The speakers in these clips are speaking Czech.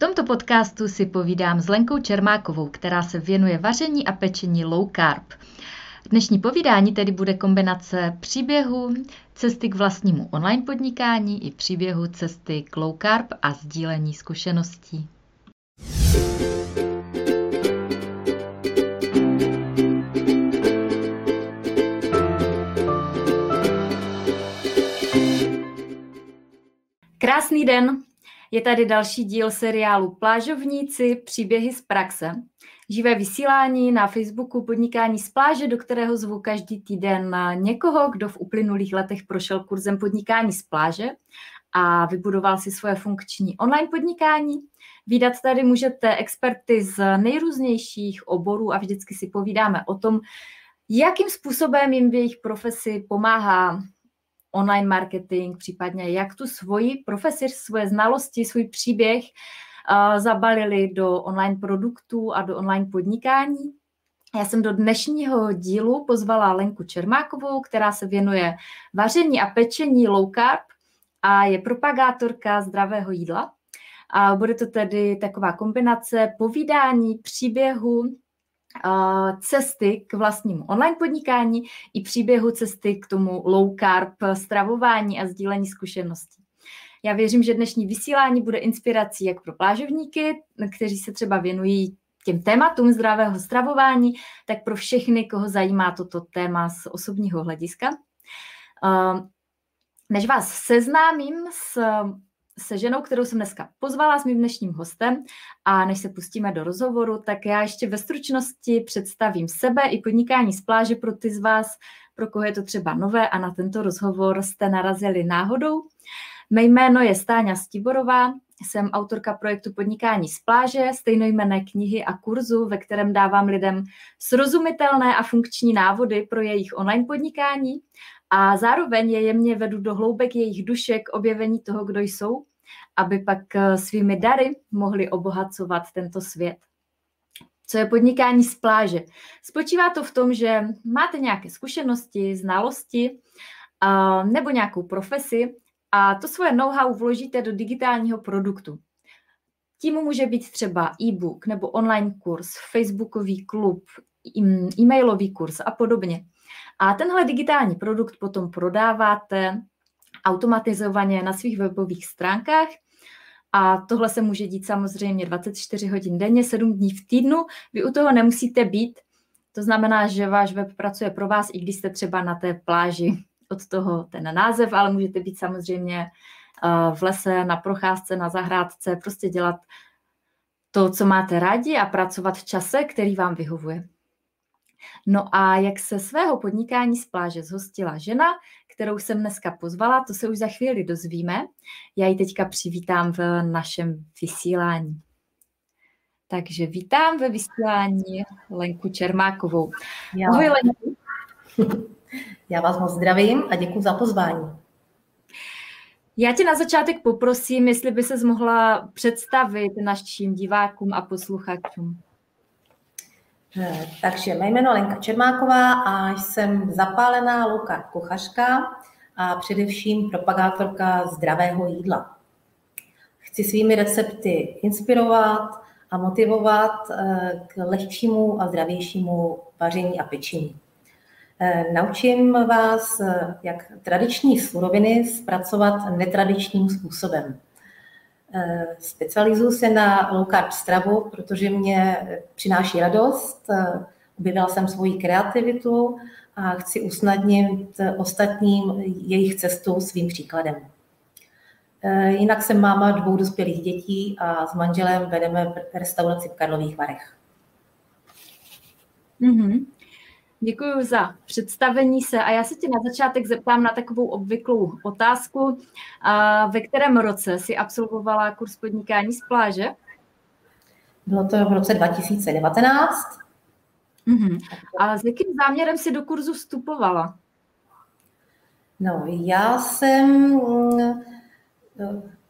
tomto podcastu si povídám s Lenkou Čermákovou, která se věnuje vaření a pečení low carb. Dnešní povídání tedy bude kombinace příběhu, cesty k vlastnímu online podnikání i příběhu cesty k low carb a sdílení zkušeností. Krásný den, je tady další díl seriálu Plážovníci, příběhy z praxe. Živé vysílání na Facebooku Podnikání z pláže, do kterého zvu každý týden někoho, kdo v uplynulých letech prošel kurzem Podnikání z pláže a vybudoval si svoje funkční online podnikání. Výdat tady můžete experty z nejrůznějších oborů a vždycky si povídáme o tom, jakým způsobem jim v jejich profesi pomáhá online marketing, případně jak tu svoji profesi, svoje znalosti, svůj příběh uh, zabalili do online produktů a do online podnikání. Já jsem do dnešního dílu pozvala Lenku Čermákovou, která se věnuje vaření a pečení low carb a je propagátorka zdravého jídla. A bude to tedy taková kombinace povídání, příběhu, cesty k vlastnímu online podnikání i příběhu cesty k tomu low carb stravování a sdílení zkušeností. Já věřím, že dnešní vysílání bude inspirací jak pro plážovníky, kteří se třeba věnují těm tématům zdravého stravování, tak pro všechny, koho zajímá toto téma z osobního hlediska. Než vás seznámím s se ženou, kterou jsem dneska pozvala s mým dnešním hostem. A než se pustíme do rozhovoru, tak já ještě ve stručnosti představím sebe i podnikání z pláže pro ty z vás, pro koho je to třeba nové a na tento rozhovor jste narazili náhodou. Mé jméno je Stáňa Stiborová, jsem autorka projektu Podnikání z pláže, stejnojmené knihy a kurzu, ve kterém dávám lidem srozumitelné a funkční návody pro jejich online podnikání. A zároveň je jemně vedu do hloubek jejich duše k objevení toho, kdo jsou aby pak eh, svými dary mohli obohacovat tento svět. Co je podnikání z pláže? Spočívá to v tom, že máte nějaké zkušenosti, znalosti nebo nějakou profesi a to svoje know-how vložíte do digitálního produktu. Tím může být třeba e-book nebo online kurz, facebookový klub, e-mailový kurz a podobně. A tenhle digitální produkt potom prodáváte automatizovaně na svých webových stránkách. A tohle se může dít samozřejmě 24 hodin denně, 7 dní v týdnu. Vy u toho nemusíte být. To znamená, že váš web pracuje pro vás, i když jste třeba na té pláži od toho ten název, ale můžete být samozřejmě eh, v lese, na procházce, na zahrádce, prostě dělat to, co máte rádi a pracovat v čase, který vám vyhovuje. No a jak se svého podnikání z pláže zhostila žena, kterou jsem dneska pozvala, to se už za chvíli dozvíme. Já ji teďka přivítám v našem vysílání. Takže vítám ve vysílání Lenku Čermákovou. Já. Ahoj Lenku. Já vás moc zdravím a děkuji za pozvání. Já tě na začátek poprosím, jestli by se mohla představit našim divákům a posluchačům. Eh, takže mé jméno Lenka Čermáková a jsem zapálená louka kuchařka a především propagátorka zdravého jídla. Chci svými recepty inspirovat a motivovat eh, k lehčímu a zdravějšímu vaření a pečení. Eh, naučím vás, jak tradiční suroviny zpracovat netradičním způsobem. Eh, specializuji se na low carb stravu, protože mě přináší radost. Eh, objevila jsem svoji kreativitu a chci usnadnit ostatním jejich cestu svým příkladem. Eh, jinak jsem máma dvou dospělých dětí a s manželem vedeme restauraci v Karlových Varech. Mm-hmm. Děkuji za představení se a já se tě na začátek zeptám na takovou obvyklou otázku. Ve kterém roce si absolvovala kurz podnikání z pláže? Bylo to v roce 2019. Uh-huh. A s jakým záměrem si do kurzu vstupovala? No, já jsem uh,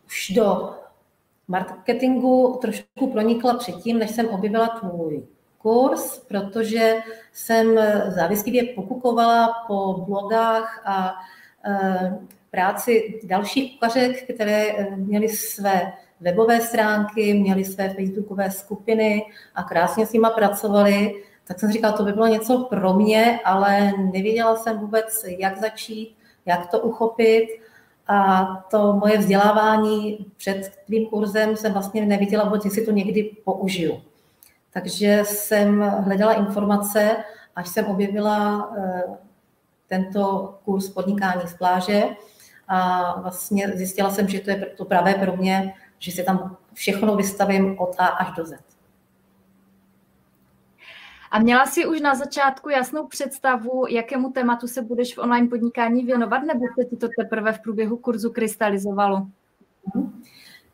už do marketingu trošku pronikla předtím, než jsem objevila tvůj kurz, protože jsem závislivě pokukovala po blogách a e, práci dalších kuchařek, které e, měly své webové stránky, měli své facebookové skupiny a krásně s nima pracovali, tak jsem říkala, to by bylo něco pro mě, ale nevěděla jsem vůbec, jak začít, jak to uchopit. A to moje vzdělávání před tvým kurzem jsem vlastně neviděla vůbec, jestli to někdy použiju. Takže jsem hledala informace, až jsem objevila eh, tento kurz podnikání z pláže a vlastně zjistila jsem, že to je to pravé pro mě, že si tam všechno vystavím od A až do Z. A měla jsi už na začátku jasnou představu, jakému tématu se budeš v online podnikání věnovat, nebo se ti to teprve v průběhu kurzu krystalizovalo?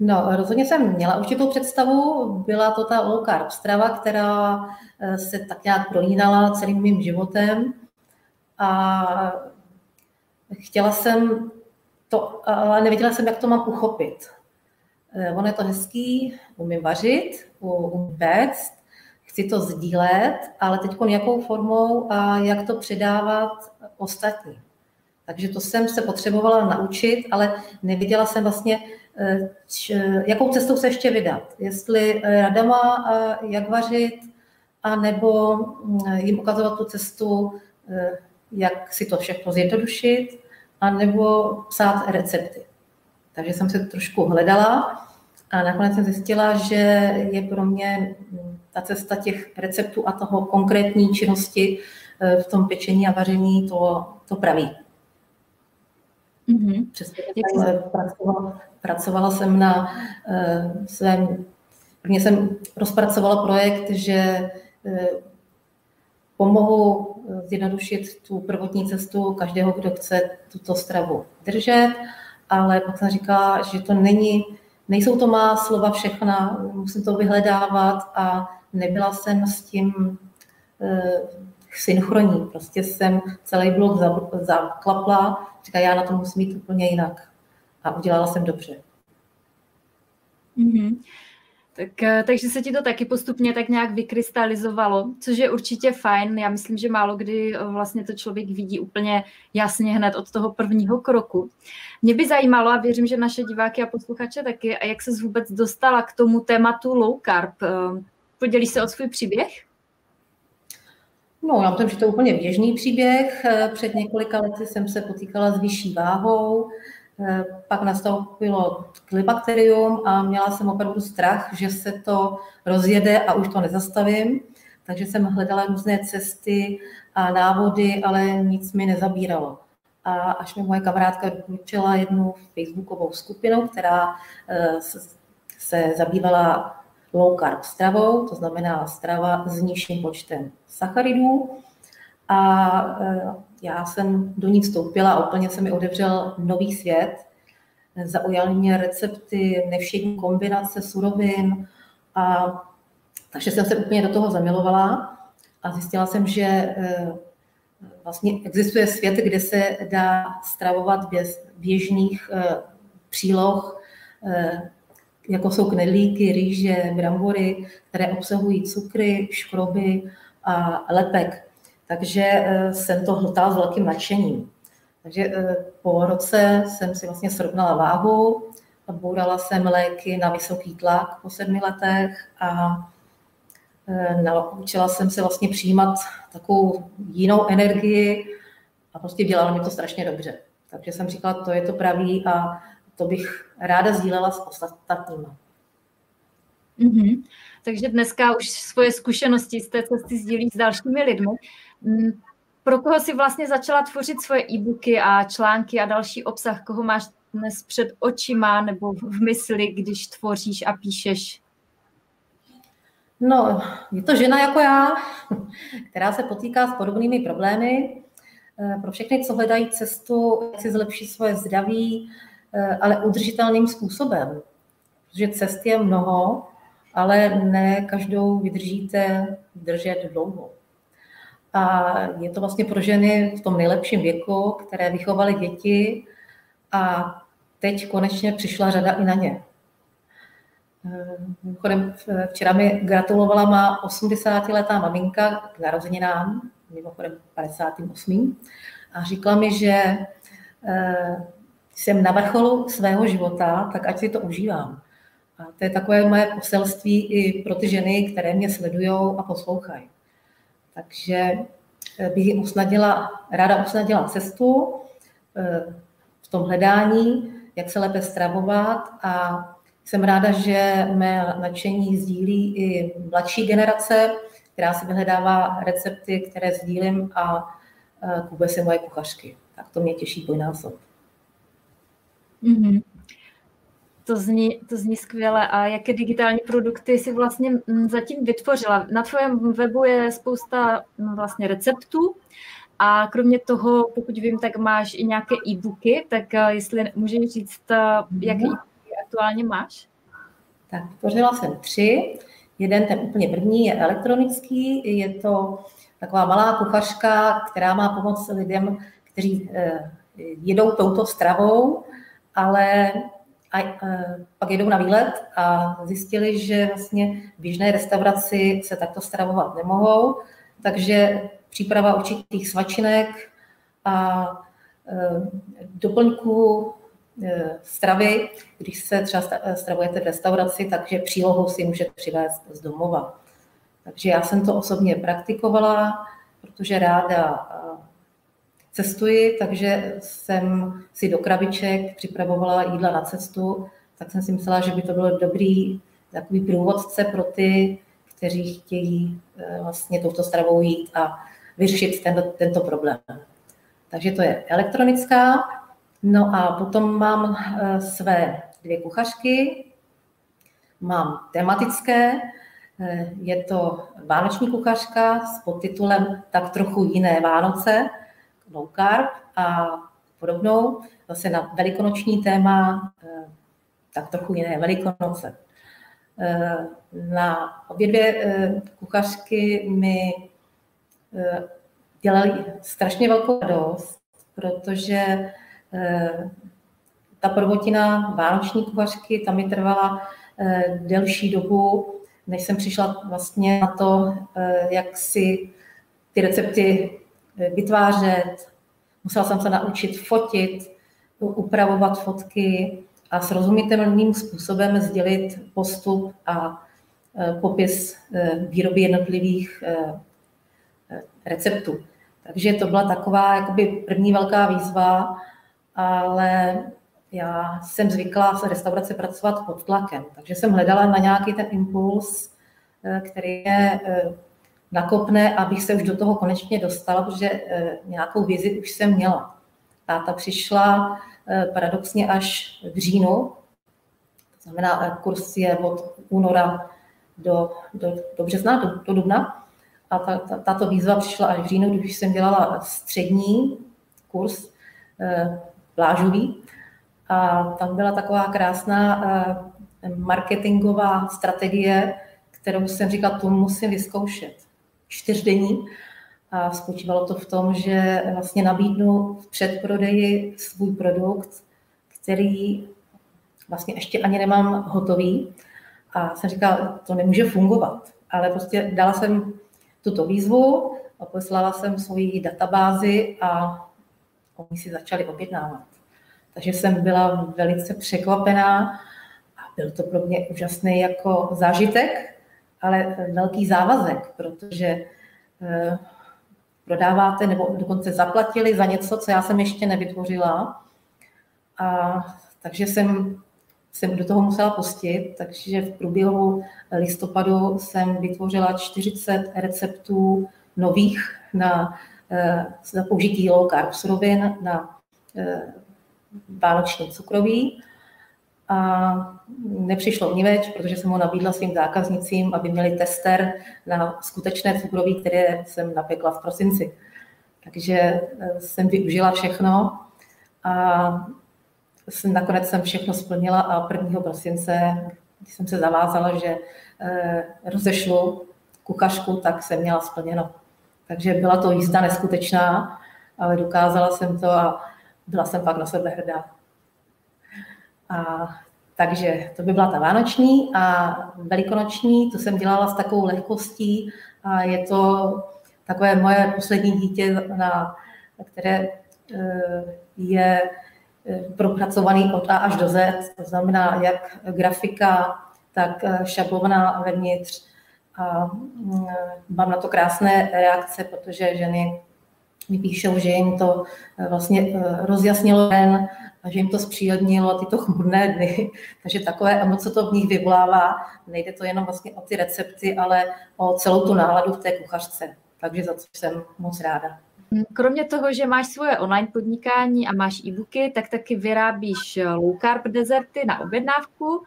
No, rozhodně jsem měla určitou představu. Byla to ta low carb strava, která eh, se tak nějak prolínala celým mým životem. A chtěla jsem to, ale nevěděla jsem, jak to mám uchopit. Eh, ono je to hezký, umím vařit, umím péct, chci to sdílet, ale teď jakou formou a jak to předávat ostatním. Takže to jsem se potřebovala naučit, ale neviděla jsem vlastně, jakou cestou se ještě vydat. Jestli radama, jak vařit, a nebo mm, jim ukazovat tu cestu, eh, jak si to všechno zjednodušit, a nebo psát recepty. Takže jsem se trošku hledala a nakonec jsem zjistila, že je pro mě mm, ta cesta těch receptů a toho konkrétní činnosti eh, v tom pečení a vaření to, to praví. Mm-hmm. Přesně pracovala, pracovala jsem na uh, svém, prvně jsem rozpracovala projekt, že uh, pomohu zjednodušit tu prvotní cestu každého, kdo chce tuto stravu držet, ale pak jsem říkala, že to není, nejsou to má slova všechna, musím to vyhledávat a nebyla jsem s tím uh, synchronní. Prostě jsem celý blok zaklapla, říká, já na to musím mít úplně jinak. A udělala jsem dobře. Mm-hmm. Tak, eh, takže se ti to taky postupně tak nějak vykrystalizovalo, což je určitě fajn. Já myslím, že málo kdy eh, vlastně to člověk vidí úplně jasně hned od toho prvního kroku. Mě by zajímalo, a věřím, že naše diváky a posluchače taky, a jak se vůbec dostala k tomu tématu low carb. Eh, podělíš se o svůj příběh? No, já myslím, že to je úplně běžný příběh. Před několika lety jsem se potýkala s vyšší váhou, pak nastoupilo klibakterium a měla jsem opravdu strach, že se to rozjede a už to nezastavím. Takže jsem hledala různé cesty a návody, ale nic mi nezabíralo. A až mi moje kamarádka doporučila jednu facebookovou skupinu, která eh, se zabývala low carb stravou, to znamená strava s nižším počtem sacharidů. A eh, já jsem do ní vstoupila a úplně se mi otevřel nový svět. Zaujaly mě recepty, nevšední kombinace surovin, a, takže jsem se úplně do toho zamilovala a zjistila jsem, že eh, vlastně existuje svět, kde se dá stravovat bez běžných eh, příloh, eh, jako jsou knedlíky, rýže, brambory, které obsahují cukry, škroby a lepek. Takže eh, jsem to hltala s velkým nadšením. Takže eh, po roce jsem si vlastně srovnala váhu, bourala jsem léky na vysoký tlak po sedmi letech a eh, naučila jsem se vlastně přijímat takovou jinou energii a prostě dělalo mi to strašně dobře. Takže jsem říkala, to je to pravý a to bych ráda sdílela s ostatními. Mm-hmm. Takže dneska už svoje zkušenosti z té cesty sdílí s dalšími lidmi. Mm, pro koho si vlastně začala tvořit svoje e-booky a články a další obsah, koho máš dnes před očima nebo v mysli, když tvoříš a píšeš? No, je to žena jako já, která se potýká s podobnými problémy. Eh, pro všechny, co hledají cestu, jak si zlepšit svoje zdraví, eh, ale udržitelným způsobem. Protože cest je mnoho, ale ne každou vydržíte držet dlouho. A je to vlastně pro ženy v tom nejlepším věku, které vychovaly děti a teď konečně přišla řada i na ně. Mimochodem, včera mi gratulovala má 80-letá maminka k narozeninám, mimochodem 58. A říkala mi, že eh, jsem na vrcholu svého života, tak ať si to užívám. A to je takové moje poselství i pro ty ženy, které mě sledují a poslouchají. Takže eh, bych jim usnadila, ráda usnadila cestu eh, v tom hledání, jak se lépe stravovat a jsem ráda, že mé nadšení sdílí i mladší generace, která si vyhledává recepty, které sdílím a eh, kupuje si moje kuchařky. Tak to mě těší dvojnásob. Mm-hmm. To zní, to zní skvěle. A jaké digitální produkty si vlastně mm, zatím vytvořila? Na tvém webu je spousta mm, vlastně receptů a kromě toho, pokud vím, tak máš i nějaké e-booky, tak eh, jestli můžeš říct, eh, jaké mhm. e-booky aktuálně máš? Tak, vytvořila jsem tři. Jeden, ten úplně první, je elektronický. Je to taková malá kuchařka, která má pomoct lidem, kteří eh, jedou touto stravou, ale a, a pak jedou na výlet a zjistili, že vlastně v běžné restauraci se takto stravovat nemohou, takže příprava určitých svačinek a e, doplňků e, stravy, když se třeba stravujete v restauraci, takže přílohou si můžete přivést z domova. Takže já jsem to osobně praktikovala, protože ráda cestuji, takže jsem si do krabiček připravovala jídla na cestu, tak jsem si myslela, že by to bylo dobrý takový průvodce pro ty, kteří chtějí eh, vlastně touto stravou jít a vyřešit tento, tento problém. Takže to je elektronická. No a potom mám eh, své dvě kuchařky, mám tematické, eh, je to vánoční kuchařka s podtitulem Tak trochu jiné Vánoce, low carb a podobnou, zase na velikonoční téma, eh, tak trochu jiné velikonoce. Eh, na obě dvě eh, kuchařky mi dělali strašně velkou radost, protože ta prvotina vánoční kuchařky, tam mi trvala delší dobu, než jsem přišla vlastně na to, jak si ty recepty vytvářet, musela jsem se naučit fotit, upravovat fotky a srozumitelným způsobem sdělit postup a e, popis e, výroby jednotlivých e, receptů. Takže to byla taková jakoby první velká výzva, ale já jsem zvyklá se restaurace pracovat pod tlakem, takže jsem hledala na nějaký ten impuls, který je nakopne, abych se už do toho konečně dostala, protože eh, nějakou vizi už jsem měla. A ta přišla eh, paradoxně až v říjnu, to znamená, eh, kurz je od února do, do, do března, do, do dubna. A ta, ta, tato výzva přišla až v říjnu, když jsem dělala střední kurz plážový. A tam byla taková krásná marketingová strategie, kterou jsem říkala, tu musím vyzkoušet čtyřdenní. A spočívalo to v tom, že vlastně nabídnu v předprodeji svůj produkt, který vlastně ještě ani nemám hotový. A jsem říkala, to nemůže fungovat. Ale prostě dala jsem tuto výzvu, poslala jsem svoji databázi a oni si začali objednávat. Takže jsem byla velice překvapená a byl to pro mě úžasný jako zážitek, ale velký závazek, protože eh, prodáváte nebo dokonce zaplatili za něco, co já jsem ještě nevytvořila. A takže jsem, jsem do toho musela pustit, takže v průběhu listopadu jsem vytvořila 40 receptů nových na, eh, na použití low carb surovin na eh, vánoční cukroví a nepřišlo vníveč, protože jsem ho nabídla svým zákaznicím, aby měli tester na skutečné cukroví, které jsem napekla v prosinci. Takže eh, jsem využila všechno a nakonec jsem všechno splnila a 1. prosince, když jsem se zavázala, že eh, rozešlu kuchařku, tak jsem měla splněno. Takže byla to jízda neskutečná, ale dokázala jsem to a byla jsem pak na sebe hrdá. A, takže to by byla ta vánoční a velikonoční, to jsem dělala s takovou lehkostí a je to takové moje poslední dítě, na, které eh, je eh, propracovaný od A až do Z, to znamená jak grafika, tak šablona vevnitř. A mm, mám na to krásné reakce, protože ženy mi píšou, že jim to vlastně rozjasnilo den, a že jim to zpříjemnilo tyto chmurné dny. Takže takové emoce to v nich vyvolává. Nejde to jenom vlastně o ty recepty, ale o celou tu náladu v té kuchařce. Takže za co jsem moc ráda. Kromě toho, že máš svoje online podnikání a máš e-booky, tak taky vyrábíš low carb dezerty na objednávku.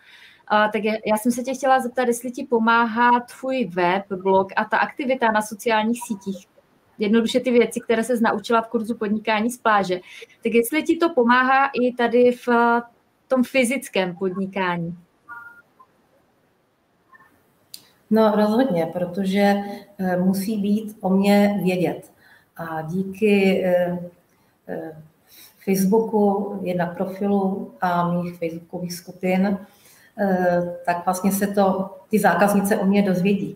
tak já jsem se tě chtěla zeptat, jestli ti pomáhá tvůj web, blog a ta aktivita na sociálních sítích jednoduše ty věci, které se naučila v kurzu podnikání z pláže. Tak jestli ti to pomáhá i tady v tom fyzickém podnikání? No rozhodně, protože eh, musí být o mě vědět. A díky eh, eh, Facebooku, jednak profilu a mých facebookových skupin, tak vlastně se to, ty zákaznice o mě dozvědí.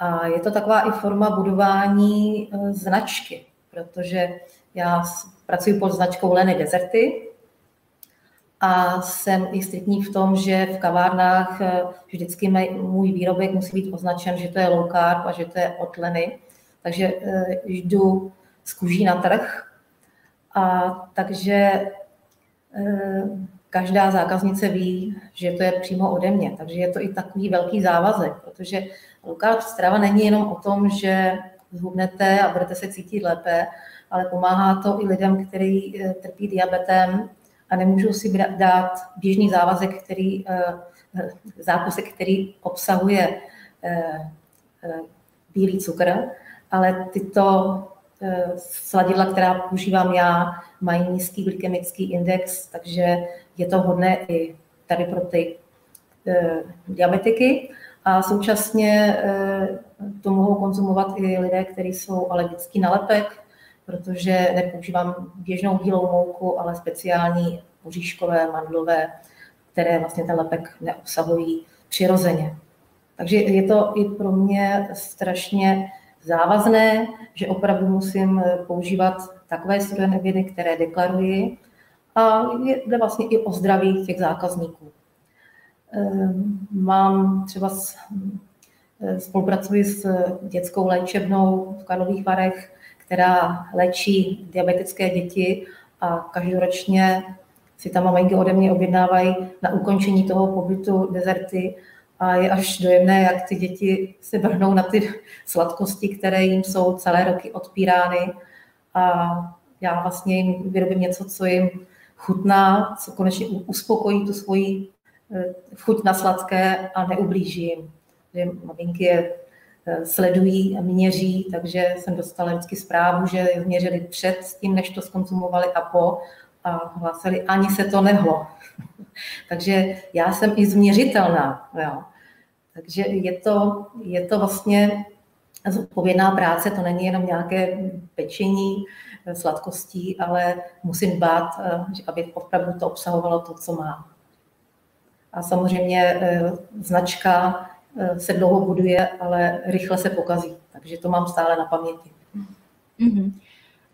A je to taková i forma budování e, značky, protože já pracuji pod značkou Leny Deserty a jsem i striktní v tom, že v kavárnách e, vždycky můj výrobek musí být označen, že to je low carb a že to je od Leny. Takže e, jdu z kůží na trh. A takže každá zákaznice ví, že to je přímo ode mě. Takže je to i takový velký závazek, protože low strava není jenom o tom, že zhubnete a budete se cítit lépe, ale pomáhá to i lidem, kteří eh, trpí diabetem a nemůžou si dát běžný závazek, který, eh, eh, zákusek, který obsahuje bílý cukr, ale tyto sladidla, která používám já, mají nízký glykemický index, takže je to vhodné i tady pro ty diabetiky. A současně eh, to mohou konzumovat i lidé, kteří jsou alergický na lepek, protože nepoužívám běžnou bílou mouku, ale speciální oříškové, mandlové, které vlastně ten lepek neobsahují přirozeně. Takže je to i pro mě strašně závazné, že opravdu musím používat takové suroviny, které deklaruji a jde vlastně i o zdraví těch zákazníků. Ehm, mám třeba eh, spolupracuji s dětskou léčebnou v Karlových Varech, která léčí diabetické děti a každoročně si tam maminky ode mě objednávají na ukončení toho pobytu dezerty a je až dojemné, jak ty děti se vrhnou na ty sladkosti, které jim jsou celé roky odpírány. A já vlastně jim vyrobím něco, co jim chutná, co konečně uspokojí tu svoji Eh, chuť na sladké a neublíží jim. Že maminky je eh, sledují a měří, takže jsem dostala vždycky zprávu, že měřili před tím, než to skonzumovali a po a hlásili, ani se to nehlo. takže já jsem i změřitelná. Jo. Takže je to, je to vlastně zodpovědná práce, to není jenom nějaké pečení eh, sladkostí, ale musím dbát, aby opravdu to obsahovalo to, co má. A samozřejmě eh, značka eh, se dlouho buduje, ale rychle se pokazí. Takže to mám stále na paměti. Mm-hmm.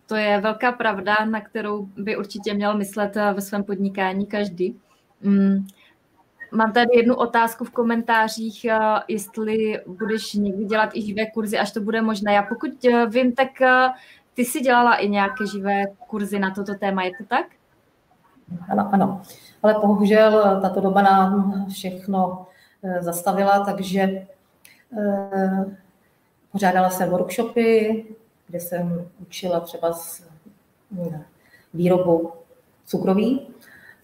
To je velká pravda, na kterou by určitě měl myslet eh, ve svém podnikání každý. Mm. Mám tady jednu otázku v komentářích, jestli budeš někdy dělat i živé kurzy, až to bude možné. Já pokud vím, tak ty jsi dělala i nějaké živé kurzy na toto téma, je to tak? Ano, ano. Ale bohužel tato doba nám všechno eh, zastavila, takže eh, pořádala jsem workshopy, kde jsem učila třeba z hm, výrobu cukroví,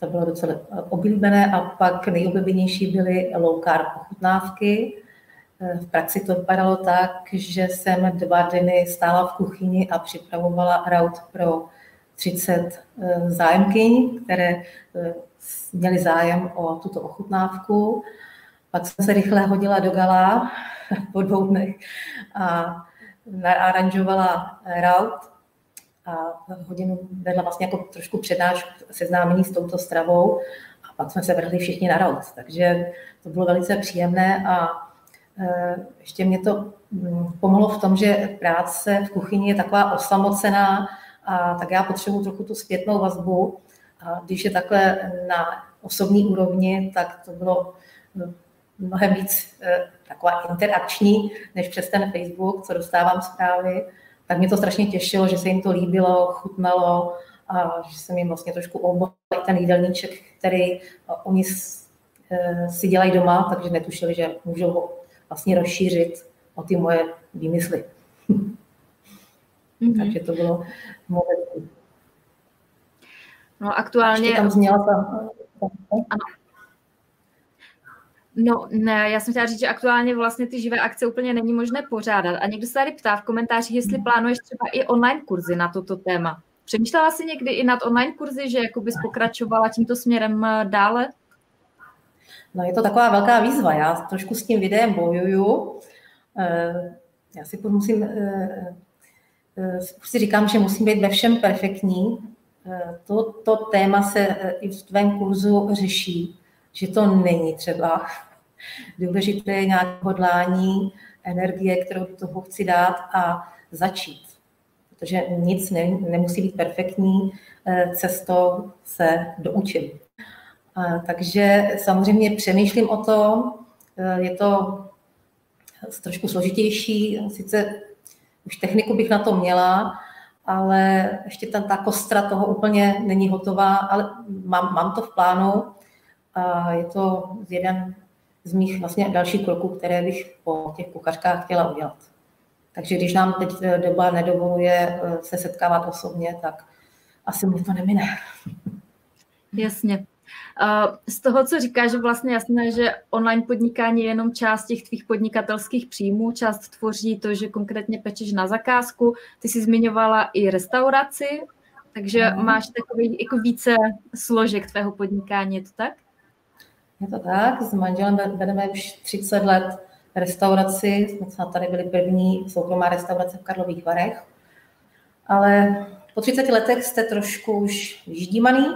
to bylo docela oblíbené, a pak nejoblíbenější byly low carb ochutnávky. Eh, v praxi to vypadalo tak, že jsem dva dny stála v kuchyni a připravovala raut pro 30 eh, zájemkyň, které eh, měly zájem o tuto ochutnávku. Pak jsem se rychle hodila do gala po dvou dnech a naaranžovala raut a hodinu vedla vlastně jako trošku přednášku seznámení s touto stravou a pak jsme se vrhli všichni na raut. Takže to bylo velice příjemné a eh, ještě mě to hm, pomohlo v tom, že práce v kuchyni je taková osamocená, a tak já potřebuji trochu tu zpětnou vazbu. A když je takhle na osobní úrovni, tak to bylo mnohem víc taková interakční, než přes ten Facebook, co dostávám zprávy, tak mě to strašně těšilo, že se jim to líbilo, chutnalo a že jsem jim vlastně trošku obohal ten jídelníček, který oni si dělají doma, takže netušili, že můžou ho vlastně rozšířit o ty moje výmysly. Mm-hmm. takže to bylo moje. No aktuálně... Ještě tam zněla ta... Ano. No, ne, já jsem chtěla říct, že aktuálně vlastně ty živé akce úplně není možné pořádat. A někdo se tady ptá v komentářích, jestli hmm. plánuješ třeba i online kurzy na toto téma. Přemýšlela jsi někdy i nad online kurzy, že jako bys pokračovala tímto směrem eh, dále? No je to taková velká výzva. Já trošku s tím videem bojuju. Eh, já si musím, eh, si říkám, že musím být ve všem perfektní. To, to téma se i v tvém kurzu řeší že to není třeba. Důležité je nějaké hodlání, energie, kterou do toho chci dát a začít. Protože nic ne, nemusí být perfektní, eh, cestou se doučím. Takže samozřejmě přemýšlím o tom, eh, je to trošku složitější, sice už techniku bych na to měla, ale ještě tam ta kostra toho úplně není hotová, ale mám, mám to v plánu a je to jeden z mých vlastně dalších kroků, které bych po těch kuchařkách chtěla udělat. Takže když nám teď eh, doba nedovoluje eh, se setkávat osobně, tak asi mi to nemine. Jasně. Z toho, co říkáš, že vlastně jasné, že online podnikání je jenom část těch tvých podnikatelských příjmů, část tvoří to, že konkrétně pečeš na zakázku. Ty jsi zmiňovala i restauraci, takže no. máš takový jako více složek tvého podnikání, je to tak? Je to tak, s manželem vedeme už 30 let restauraci, jsme tady byli první soukromá restaurace v Karlových Varech, ale po 30 letech jste trošku už vyždímaný.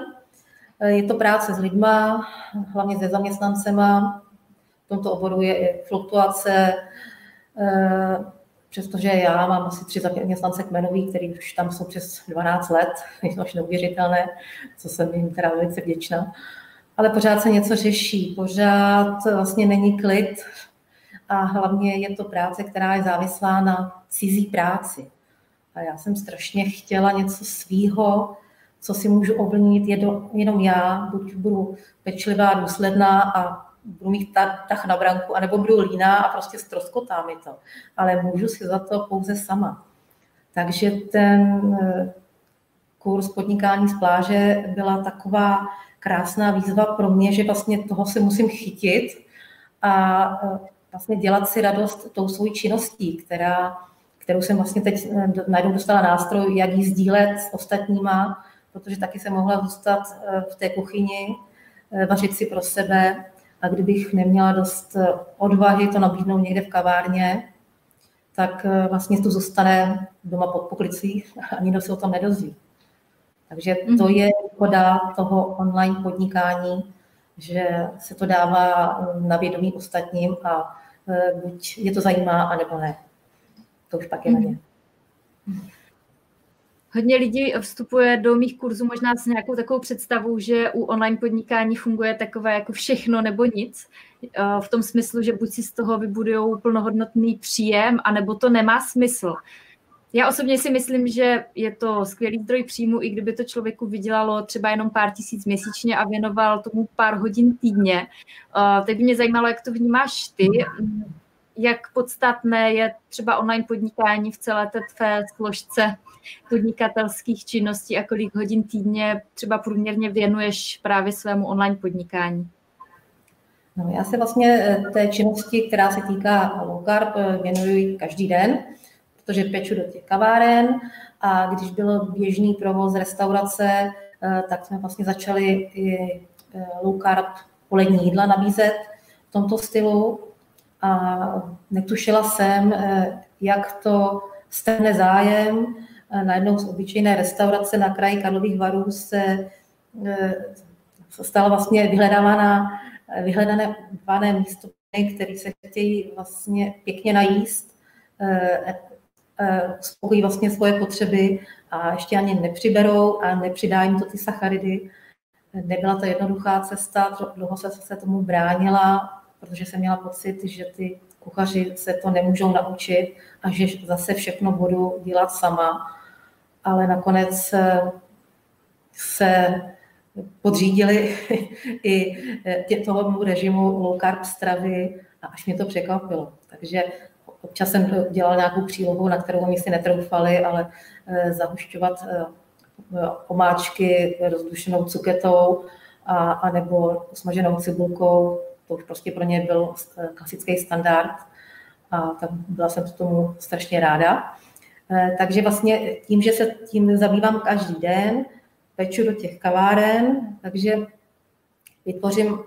Je to práce s lidma, hlavně se zaměstnancema. V tomto oboru je i fluktuace, eh, přestože já mám asi tři zaměstnance kmenový, který už tam jsou přes 12 let, je to až neuvěřitelné, co jsem jim teda velice vděčná ale pořád se něco řeší, pořád vlastně není klid a hlavně je to práce, která je závislá na cizí práci. A já jsem strašně chtěla něco svýho, co si můžu ovlivnit jenom já, buď budu pečlivá, důsledná a budu mít tah na branku, anebo budu líná a prostě stroskotá mi to. Ale můžu si za to pouze sama. Takže ten eh, kurz podnikání z pláže byla taková krásná výzva pro mě, že vlastně toho se musím chytit a e, vlastně dělat si radost tou svojí činností, která, kterou jsem vlastně teď e, najednou dostala nástroj, jak ji sdílet s ostatníma, protože taky jsem mohla zůstat e, v té kuchyni, vařit si pro sebe a kdybych neměla dost odvahy to nabídnout někde v kavárně, tak vlastně tu zůstane doma pod poklicí a nikdo se o tom nedozví. Takže to mhm. je výhoda toho online podnikání, že se to dává na vědomí ostatním a buď je to zajímá, anebo ne. To už pak je na ně. Hodně lidí vstupuje do mých kurzů možná s nějakou takovou představou, že u online podnikání funguje takové jako všechno nebo nic. E, v tom smyslu, že buď si z toho vybudují plnohodnotný příjem, anebo to nemá smysl. Já osobně si myslím, že je to skvělý zdroj příjmu, i kdyby to člověku vydělalo třeba jenom pár tisíc měsíčně a věnoval tomu pár hodin týdně. Uh, teď by mě zajímalo, jak to vnímáš ty, jak podstatné je třeba online podnikání v celé té tvé složce podnikatelských činností a kolik hodin týdně třeba průměrně věnuješ právě svému online podnikání? No, já se vlastně eh, té činnosti, která se týká low carb, eh, věnuji každý den protože peču do těch kaváren a když byl běžný provoz restaurace, eh, tak jsme vlastně začali i low carb polední jídla nabízet v tomto stylu a netušila jsem, eh, jak to strhne zájem. Najednou z obyčejné restaurace na kraji Karlových varů se stala vlastně vyhledávaná, vyhledané místo, který se chtějí vlastně pěkně najíst, uspokojí vlastně svoje potřeby a ještě ani nepřiberou a nepřidá jim to ty sacharidy. Nebyla to jednoduchá cesta, dlouho se, se tomu bránila, protože jsem měla pocit, že ty kuchaři se to nemůžou naučit a že zase všechno budu dělat sama. Ale nakonec eh, se podřídili i eh, tomu režimu low carb stravy a až mě to překvapilo. Takže občas jsem dělala nějakou přílohu, na kterou mi si netroufali, ale eh, zahušťovat omáčky rozdušenou cuketou a, a nebo smaženou cibulkou, to už prostě pro ně byl klasický standard a tak byla jsem tomu strašně ráda. Eh, takže vlastně tím, že se tím zabývám každý den, peču do těch kaváren, takže vytvořím,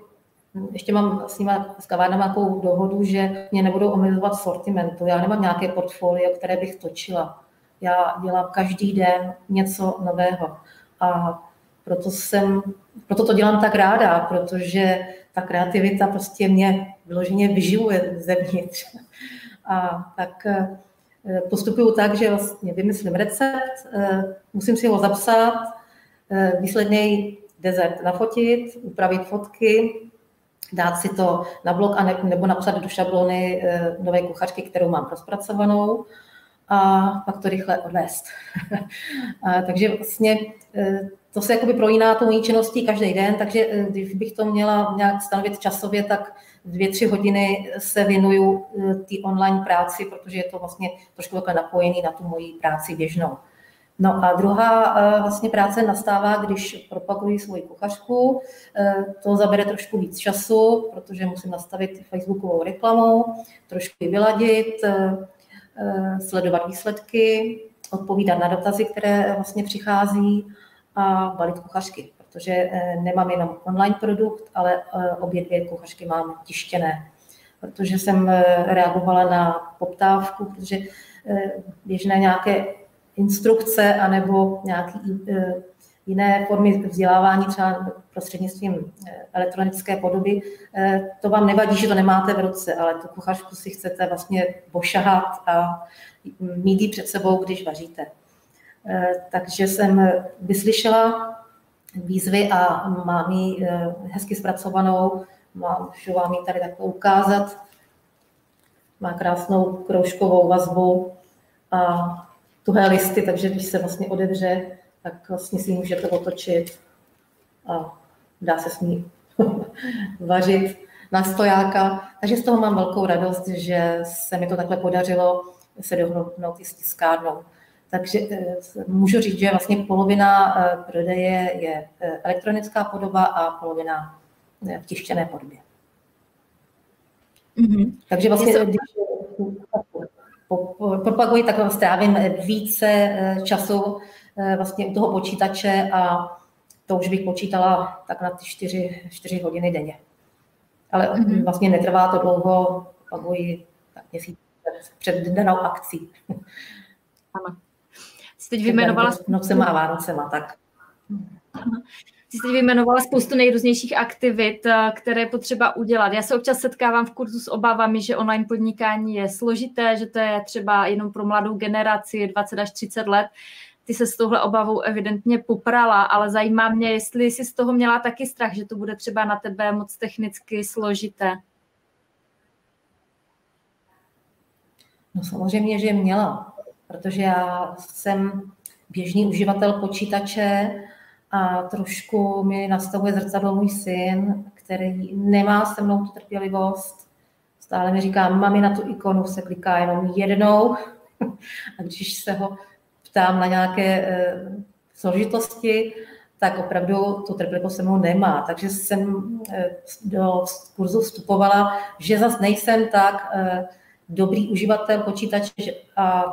ještě mám s nimi s kavárnama nějakou dohodu, že mě nebudou omezovat sortimentu. Já nemám nějaké portfolio, které bych točila. Já dělám každý den něco nového. A proto, jsem, proto to dělám tak ráda, protože ta kreativita prostě mě vyloženě vyživuje zevnitř. A tak eh, postupuju tak, že vlastně vymyslím recept, eh, musím si ho zapsat, eh, výsledněji dezert nafotit, upravit fotky, dát si to na blog a nebo napsat do šablony nové kuchařky, kterou mám rozpracovanou a pak to rychle odvést. a, takže vlastně to se jakoby projíná tou mojí činností každý den, takže eh, když bych to měla nějak stanovit časově, tak dvě, tři hodiny se věnuju eh, té online práci, protože je to vlastně trošku takhle napojený na tu moji práci běžnou. No a druhá vlastně práce nastává, když propaguji svoji kuchařku. To zabere trošku víc času, protože musím nastavit facebookovou reklamu, trošku ji vyladit, sledovat výsledky, odpovídat na dotazy, které vlastně přichází a balit kuchařky, protože eh, nemám jenom online produkt, ale eh, obě dvě kuchařky mám tištěné, protože jsem eh, reagovala na poptávku, protože běžné nějaké instrukce anebo nějaké jiné formy vzdělávání, třeba prostřednictvím elektronické podoby, to vám nevadí, že to nemáte v ruce, ale tu kuchařku si chcete vlastně pošahat a mít ji před sebou, když vaříte. Eh, takže jsem vyslyšela výzvy a mám ji eh, hezky zpracovanou. Mám, můžu vám ji tady takhle ukázat. Má krásnou kroužkovou vazbu a tuhé listy, takže když se vlastně odevře, tak vlastně si ji můžete otočit a dá se s ní vařit na stojáka. Takže z toho mám velkou radost, že se mi to takhle podařilo se dohodnout i s tiskárnou. Takže eh, můžu říct, že vlastně polovina eh, prodeje je eh, elektronická podoba a polovina v tištěné podobě. Mm-hmm. Takže vlastně, když propaguji, tak strávím více času vlastně u toho počítače a to už bych počítala tak na ty čtyři, čtyři hodiny denně. Ale mm-hmm. vlastně netrvá to dlouho, propaguji tak měsíc před danou akcí. Ano jsi teď vyjmenovala... Nocema a Vánocema, tak. Jsi teď vyjmenovala spoustu nejrůznějších aktivit, eh, které je potřeba udělat. Já se občas setkávám v kurzu s obavami, že online podnikání je složité, že to je třeba jenom pro mladou generaci 20 až 30 let. Ty se s touhle obavou evidentně poprala, ale zajímá mě, jestli jsi z toho měla taky strach, že to bude třeba na tebe moc technicky složité. No samozřejmě, že měla protože já jsem běžný uživatel počítače a trošku mi nastavuje zrcadlo můj syn, který nemá se mnou tu trpělivost. Stále mi říká, mami na tu ikonu se kliká jenom jednou a když se ho ptám na nějaké e, složitosti, tak opravdu tu trpělivost se mnou nemá. Takže jsem e, do kurzu vstupovala, že zase nejsem tak e, dobrý uživatel počítače a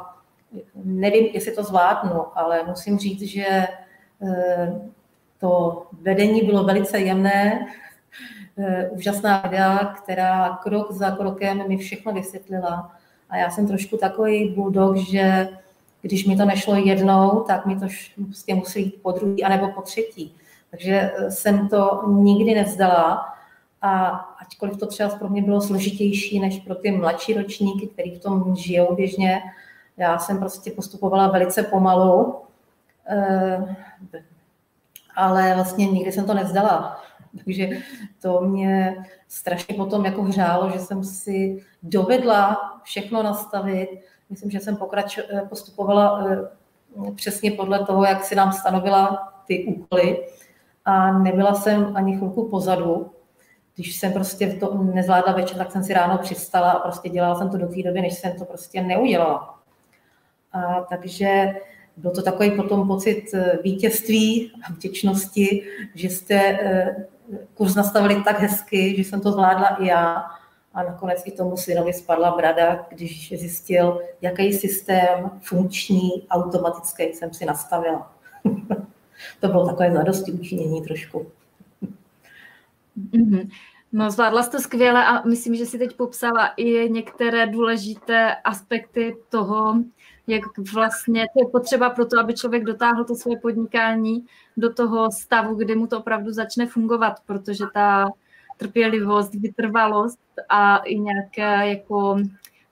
nevím, jestli to zvládnu, ale musím říct, že eh, to vedení bylo velice jemné, eh, úžasná videa, která krok za krokem mi všechno vysvětlila. A já jsem trošku takový bulldog, že když mi to nešlo jednou, tak mi to prostě musí jít po druhý anebo po třetí. Takže eh, jsem to nikdy nevzdala. A ačkoliv to třeba pro mě bylo složitější než pro ty mladší ročníky, který v tom žijou běžně, já jsem prostě postupovala velice pomalu, eh, ale vlastně nikdy jsem to nevzdala. Takže to mě strašně potom jako hřálo, že jsem si dovedla všechno nastavit. Myslím, že jsem pokrač, postupovala eh, přesně podle toho, jak si nám stanovila ty úkoly a nebyla jsem ani chvilku pozadu. Když jsem prostě to nezvládla večer, tak jsem si ráno přistala a prostě dělala jsem to do té doby, než jsem to prostě neudělala. A takže byl to takový potom pocit eh, vítězství a vděčnosti, že jste eh, kurz nastavili tak hezky, že jsem to zvládla i já. A nakonec i tomu synovi spadla brada, když zjistil, jaký systém funkční, automatický jsem si nastavila. to bylo takové zadosti učinění trošku. Mm-hmm. No, zvládla jsi to skvěle a myslím, že si teď popsala i některé důležité aspekty toho, jak vlastně to je potřeba pro to, aby člověk dotáhl to své podnikání do toho stavu, kdy mu to opravdu začne fungovat, protože ta trpělivost, vytrvalost a i nějaké jako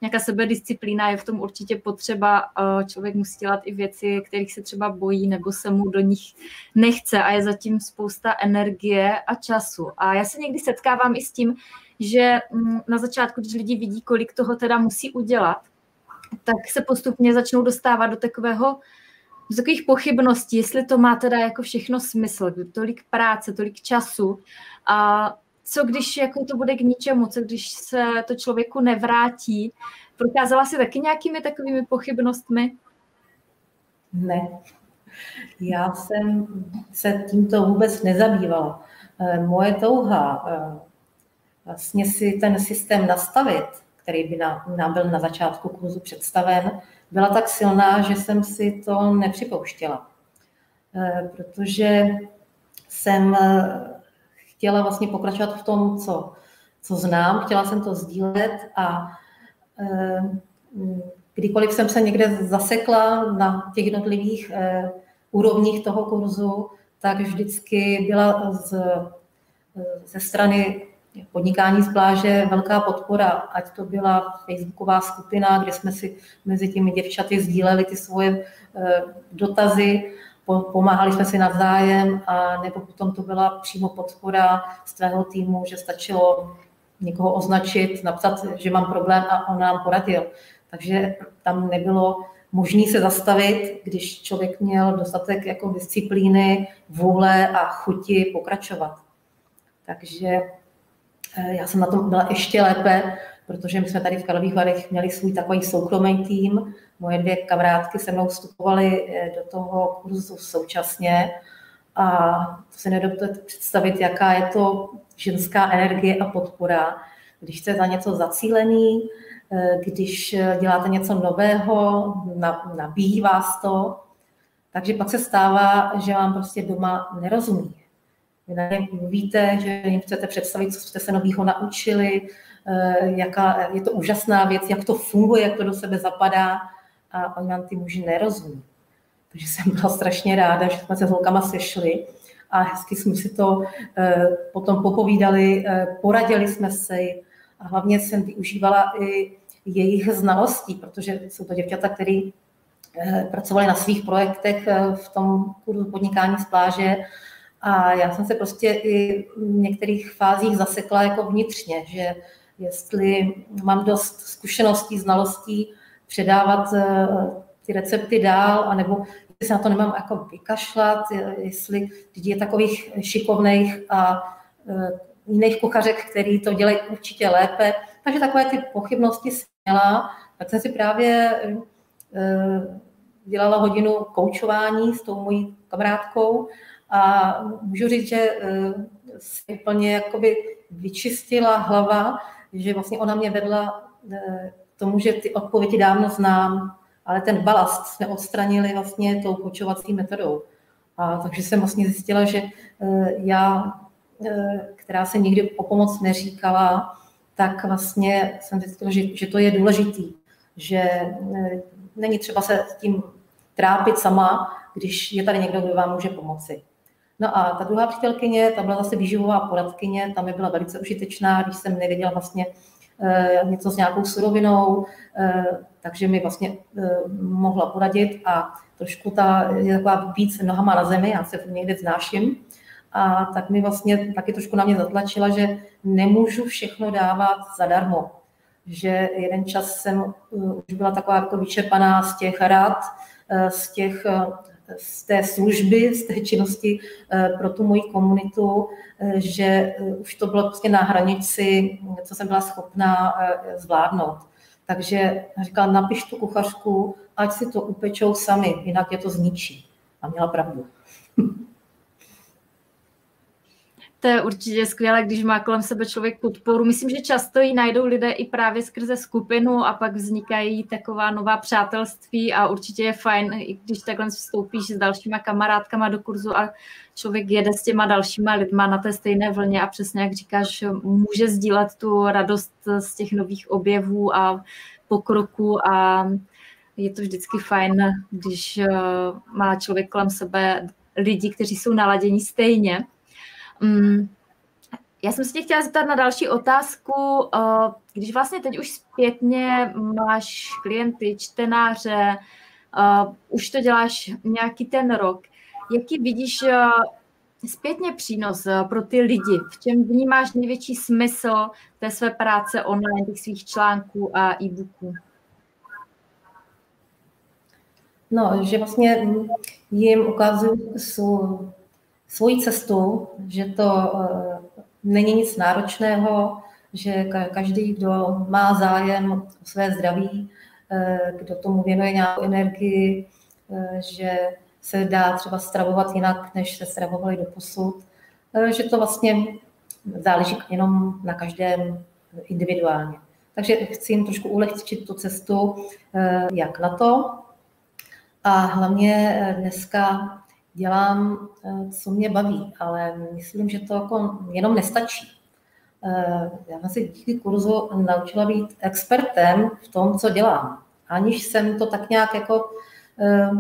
nějaká sebedisciplína je v tom určitě potřeba. Člověk musí dělat i věci, kterých se třeba bojí nebo se mu do nich nechce a je zatím spousta energie a času. A já se někdy setkávám i s tím, že mm, na začátku, když lidi vidí, kolik toho teda musí udělat, tak se postupně začnou dostávat do takového do takových pochybností, jestli to má teda jako všechno smysl, tolik práce, tolik času a co když jako to bude k ničemu, co když se to člověku nevrátí. Prokázala si taky nějakými takovými pochybnostmi? Ne. Já jsem se tímto vůbec nezabývala. Eh, moje touha eh, vlastně si ten systém nastavit, který by nám byl na začátku kurzu představen, byla tak silná, že jsem si to nepřipouštěla. Eh, protože jsem chtěla vlastně pokračovat v tom, co, co znám, chtěla jsem to sdílet a eh, kdykoliv jsem se někde zasekla na těch jednotlivých eh, úrovních toho kurzu, tak vždycky byla z, eh, ze strany podnikání z pláže velká podpora, ať to byla facebooková skupina, kde jsme si mezi těmi děvčaty sdíleli ty svoje dotazy, pomáhali jsme si navzájem, a nebo potom to byla přímo podpora z tvého týmu, že stačilo někoho označit, napsat, že mám problém a on nám poradil. Takže tam nebylo možné se zastavit, když člověk měl dostatek jako disciplíny, vůle a chuti pokračovat. Takže eh, já jsem na tom byla ještě lépe, protože my jsme tady v Karlových Varech měli svůj takový soukromý tým. Moje dvě kamarádky se mnou vstupovaly eh, do toho kurzu současně a to se nedokážete představit, jaká je to ženská energie a podpora, když jste za něco zacílený, eh, když děláte něco nového, nabíjí vás to, takže pak se stává, že vám prostě doma nerozumí. Vy na ně mluvíte, že jim chcete představit, co jste se nového naučili, Eh, jaká je to úžasná věc, jak to funguje, jak to do sebe zapadá a oni nám ty muži nerozumí. Takže jsem byla strašně ráda, že jsme se s holkama sešli a hezky jsme si to eh, potom popovídali, eh, poradili jsme se a hlavně jsem využívala i jejich znalostí, protože jsou to děvčata, které pracovali na svých projektech v tom kurzu podnikání z pláže a já jsem se prostě i v některých fázích zasekla jako vnitřně, že jestli mám dost zkušeností, znalostí předávat eh, ty recepty dál, anebo jestli se na to nemám jako vykašlat, jestli je takových šikovných a eh, jiných kuchařek, který to dělají určitě lépe. Takže takové ty pochybnosti jsem měla, tak jsem si právě eh, dělala hodinu koučování s tou mojí kamarádkou a můžu říct, že se úplně jakoby vyčistila hlava, že vlastně ona mě vedla eh, tomu, že ty odpovědi dávno znám, ale ten balast jsme odstranili vlastně tou počovací metodou. A takže jsem vlastně zjistila, že eh, já, eh, která se nikdy o pomoc neříkala, tak vlastně jsem zjistila, že, že to je důležitý, že není třeba se tím trápit sama, když je tady někdo, kdo vám může pomoci. No a ta druhá přítelkyně, ta byla zase výživová poradkyně, tam mi byla velice užitečná, když jsem nevěděla vlastně e, něco s nějakou surovinou, e, takže mi vlastně e, mohla poradit a trošku ta je taková víc nohama na zemi, já se někde znáším a tak mi vlastně taky trošku na mě zatlačila, že nemůžu všechno dávat zadarmo. Že jeden čas jsem už byla taková jako vyčepaná z těch rad, z těch z té služby, z té činnosti eh, pro tu moji komunitu, eh, že eh, už to bylo prostě na hranici, co jsem byla schopná zvládnout. Takže říkala, napiš tu kuchařku, ať si to upečou sami, jinak je to zničí. A měla pravdu. To je určitě skvělé, když má kolem sebe člověk podporu. Myslím, že často ji najdou lidé i právě skrze skupinu a pak vznikají taková nová přátelství a určitě je fajn, i když takhle vstoupíš s dalšíma kamarádkama do kurzu a člověk jede s těma dalšíma lidma na té stejné vlně a přesně jak říkáš, může sdílet tu radost z těch nových objevů a pokroku a je to vždycky fajn, když eh, má člověk kolem sebe lidi, kteří jsou naladěni stejně. Mm, já jsem se tě chtěla zeptat na další otázku. Eh, když vlastně teď už zpětně máš klienty, čtenáře, eh, už to děláš nějaký ten rok, jaký vidíš eh, zpětně přínos pro ty lidi? V čem vnímáš největší smysl té své práce online, těch svých článků a e-booků? No, že vlastně jim ukazuju svoji cestu, že to eh, není nic náročného, že každý, kdo má zájem o své zdraví, eh, kdo tomu věnuje nějakou energii, eh, že se dá třeba stravovat jinak, než se stravovali do posud, že to vlastně záleží jenom na každém individuálně. Takže chci jim trošku ulehčit tu cestu, jak na to. A hlavně dneska dělám, eh, co mě baví, ale myslím, že to jako jenom nestačí. Eh, já jsem se díky kurzu naučila být expertem v tom, co dělám. Aniž jsem to tak nějak jako eh,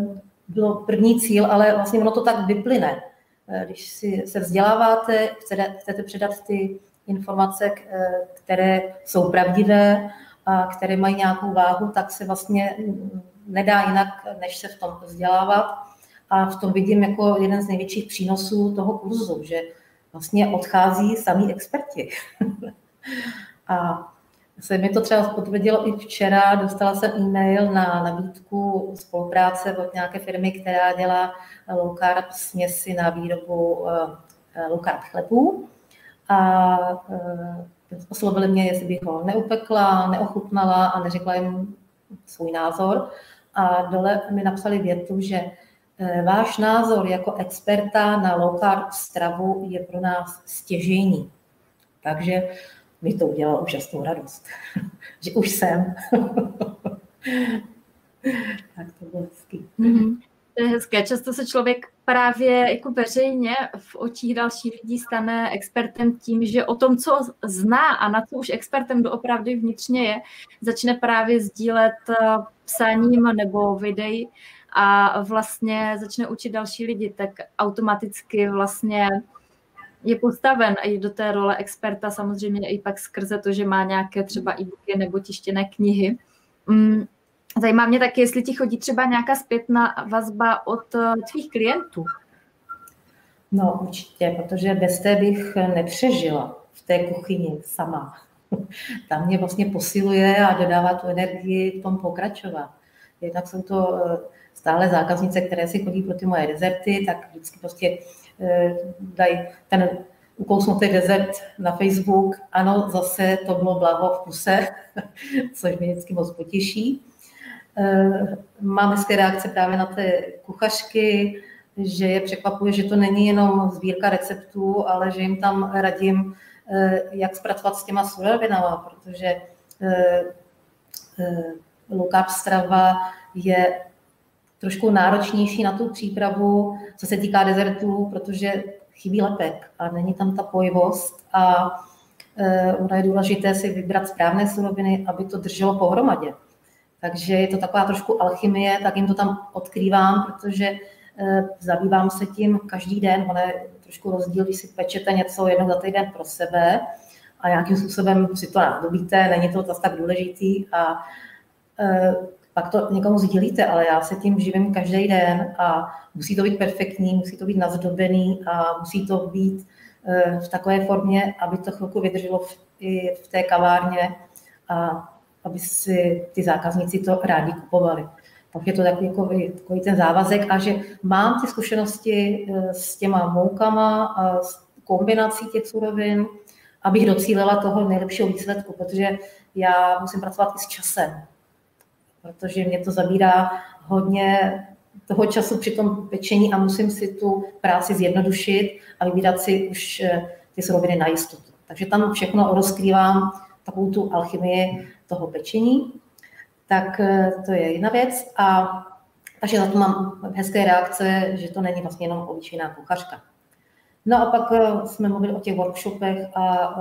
bylo první cíl, ale vlastně ono to tak vyplyne. Když si se vzděláváte, chcete, chcete předat ty informace, které jsou pravdivé a které mají nějakou váhu, tak se vlastně nedá jinak, než se v tom vzdělávat a v tom vidím jako jeden z největších přínosů toho kurzu, že vlastně odchází samý experti. a se mi to třeba potvrdilo i včera, dostala jsem e-mail na nabídku spolupráce od nějaké firmy, která dělá low carb směsi na výrobu eh, low carb chlebů. A eh, oslovili mě, jestli bych ho neupekla, neochutnala a neřekla jim svůj názor. A dole mi napsali větu, že váš názor jako experta na low carb stravu je pro nás stěžejní. Takže mi to udělalo úžasnou radost, že už jsem. tak to bylo hezký. Mm-hmm. To je hezké. Často se člověk právě jako veřejně v očích dalších lidí stane expertem tím, že o tom, co zná a na co už expertem doopravdy vnitřně je, začne právě sdílet eh, psáním nebo videí a vlastně začne učit další lidi, tak automaticky vlastně je postaven i do té role experta, samozřejmě i pak skrze to, že má nějaké třeba e-booky nebo tištěné knihy. Mm, zajímá mě taky, jestli ti chodí třeba nějaká zpětná vazba od eh, tvých klientů. No určitě, protože bez té bych nepřežila v té kuchyni sama. Tam mě vlastně posiluje a dodává tu energii v tom pokračovat. Jednak jsou to eh, stále zákaznice, které si chodí pro ty moje dezerty, tak vždycky prostě eh, dají ten ukousnutý dezert na Facebook. Ano, zase to bylo blaho v kuse, což mě vždycky moc potěší. Eh, mám hezké reakce právě na ty kuchařky, že je překvapuje, že to není jenom sbírka receptů, ale že jim tam radím, eh, jak zpracovat s těma surovinama, protože low carb strava je trošku náročnější na tu přípravu, co se týká dezertů, protože chybí lepek a není tam ta pojivost a e, ono je důležité si vybrat správné suroviny, aby to drželo pohromadě. Takže je to taková trošku alchymie, tak jim to tam odkrývám, protože e, zabývám se tím každý den. Je trošku rozdíl, když si pečete něco jednou za týden pro sebe a nějakým způsobem si to nádobíte, není to zase tak důležitý a e, pak to někomu sdílíte, ale já se tím živím každý den a musí to být perfektní, musí to být nazdobený a musí to být eh, v takové formě, aby to chvilku vydrželo v, i v té kavárně a aby si ty zákazníci to rádi kupovali. Tak je to takový, takový, takový ten závazek a že mám ty zkušenosti eh, s těma moukama a s kombinací těch surovin, abych docílila toho nejlepšího výsledku, protože já musím pracovat i s časem, protože mě to zabírá hodně toho času při tom pečení a musím si tu práci zjednodušit a vybírat si už eh, ty suroviny na jistotu. Takže tam všechno rozkrývám takovou tu alchymii toho pečení. Tak eh, to je jedna věc. A takže za to mám hezké reakce, že to není vlastně jenom obyčejná kuchařka. No a pak eh, jsme mluvili o těch workshopech a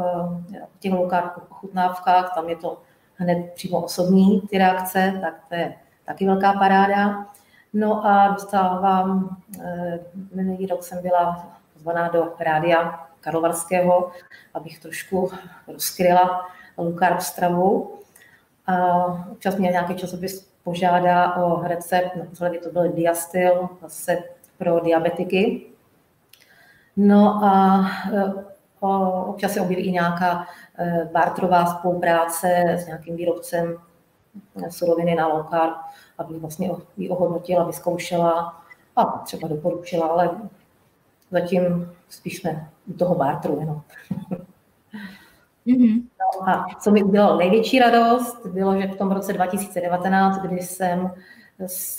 o těch lokálních ochutnávkách, tam je to hned přímo osobní ty reakce, tak to je taky velká paráda. No a dostávám, eh, minulý rok jsem byla zvaná do rádia Karlovarského, abych trošku rozkryla Lukarp stravu. A občas mě nějaký časopis požádá o recept, naposledy to byl Diastyl, zase pro diabetiky. No a eh, občas se objeví i nějaká bartrová spolupráce s nějakým výrobcem suroviny na carb, aby vlastně ji ohodnotila, vyzkoušela a třeba doporučila, ale zatím spíš jsme u toho bartru jenom. Mm-hmm. No a co mi udělalo největší radost, bylo, že v tom roce 2019, kdy jsem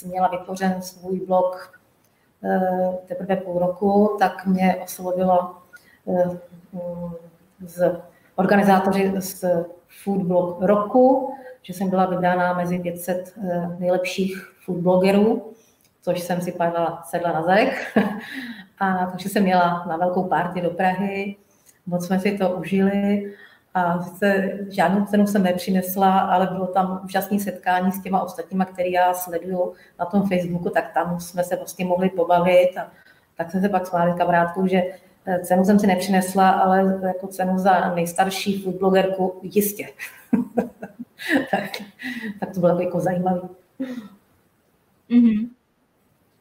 měla vytvořen svůj blog eh, teprve půl roku, tak mě oslovilo eh, z organizátoři z Food Blog roku, že jsem byla vybrána mezi 500 eh, nejlepších food blogerů, což jsem si pak sedla na zadek. A takže jsem měla na velkou party do Prahy, moc jsme si to užili. A se, žádnou cenu jsem nepřinesla, ale bylo tam úžasné setkání s těma ostatníma, který já sleduju na tom Facebooku, tak tam jsme se vlastně mohli pobavit. A tak jsme se pak smáli kamarádkou, že cenu jsem si nepřinesla, ale jako cenu za nejstarší food blogerku jistě. tak, tak to bylo jako zajímavé. Mm-hmm.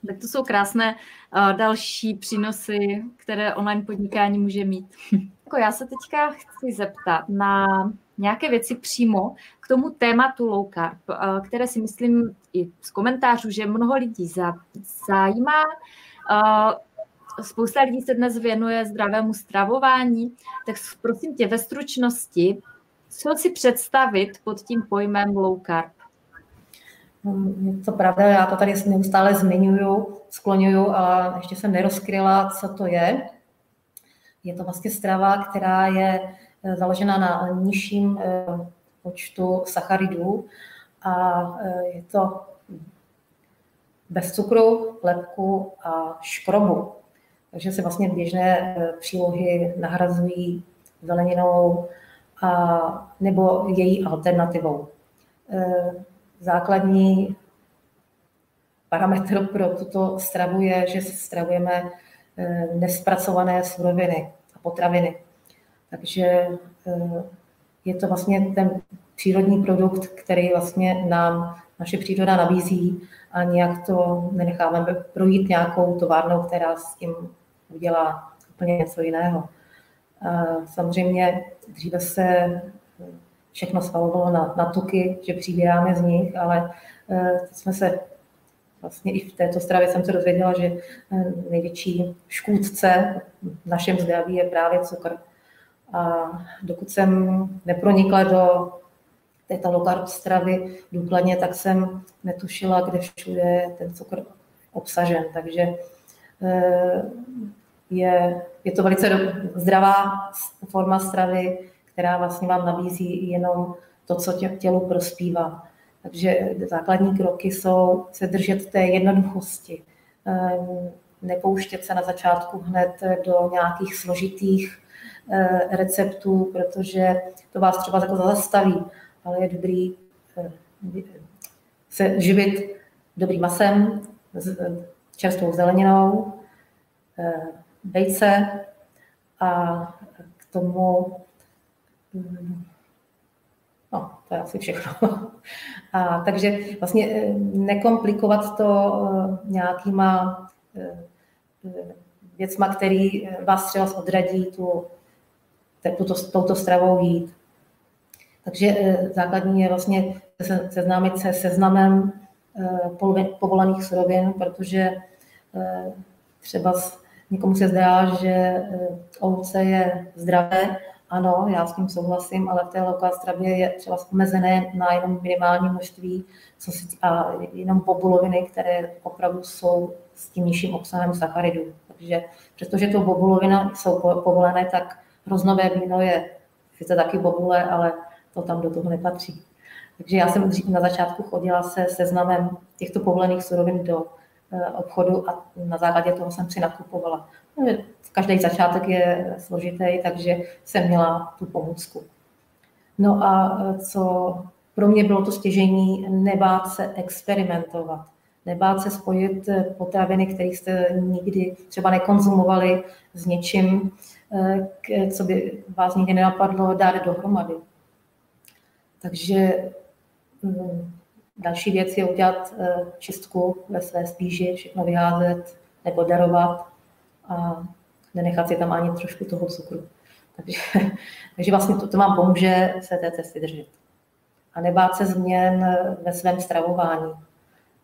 Tak to jsou krásné uh, další přínosy, které online podnikání může mít. jako já se teďka chci zeptat na nějaké věci přímo k tomu tématu low carb, uh, které si myslím i z komentářů, že mnoho lidí za, zajímá. Uh, spousta lidí se dnes věnuje zdravému stravování, tak prosím tě ve stručnosti, co si představit pod tím pojmem low carb? To pravda, já to tady neustále zmiňuju, skloňuju, ale ještě jsem nerozkryla, co to je. Je to vlastně strava, která je eh, založena na nižším eh, počtu sacharidů a eh, je to bez cukru, lepku a škrobu. Takže se vlastně běžné přílohy nahrazují zeleninou, a, nebo její alternativou. E, základní parametr pro tuto stravu je, že stravujeme e, nespracované suroviny a potraviny. Takže e, je to vlastně ten přírodní produkt, který vlastně nám naše příroda nabízí a nějak to nenecháme projít nějakou továrnou, která s tím udělá úplně něco jiného. Samozřejmě dříve se všechno svalovalo na, na tuky, že přibíráme z nich, ale eh, jsme se vlastně i v této stravě jsem se dozvěděla, že eh, největší škůdce v našem zdraví je právě cukr. A dokud jsem nepronikla do této low stravy důkladně, tak jsem netušila, kde všude je ten cukr obsažen. Takže je, je to velice zdravá forma stravy, která vlastně vám nabízí jenom to, co tě, tělu prospívá. Takže základní kroky jsou se držet té jednoduchosti, ehm, nepouštět se na začátku hned do nějakých složitých eh, receptů, protože to vás třeba jako zastaví, ale je dobrý eh, se živit dobrým masem, čerstvou zeleninou, eh, vejce a k tomu, no, to je asi všechno. A takže vlastně nekomplikovat to nějakýma věcma, který vás třeba odradí tu, tuto, touto stravou jít. Takže základní je vlastně seznámit se seznamem povolených surovin, protože třeba někomu se zdá, že ovce je zdravé, ano, já s tím souhlasím, ale v té local stravě je třeba omezené na jenom minimální množství co si, a jenom bobuloviny, které opravdu jsou s tím nižším obsahem sacharidů. Takže přestože to bobulovina jsou povolené, tak hroznové víno je sice taky bobule, ale to tam do toho nepatří. Takže já jsem na začátku chodila se seznamem těchto povolených surovin do eh, obchodu a na základě toho jsem si nakupovala. Každý začátek je složitý, takže jsem měla tu pomůcku. No a eh, co pro mě bylo to stěžení, nebát se experimentovat. Nebát se spojit eh, potraviny, které jste nikdy třeba nekonzumovali s něčím, co by vás nikdy nenapadlo dát dohromady. Takže další věc je udělat eh, čistku ve své spíži, všechno vyházet nebo darovat a nenechat si tam ani trošku toho cukru. Takže, takže vlastně to, to vám pomůže se té cesty držet. A nebát se změn ve svém stravování.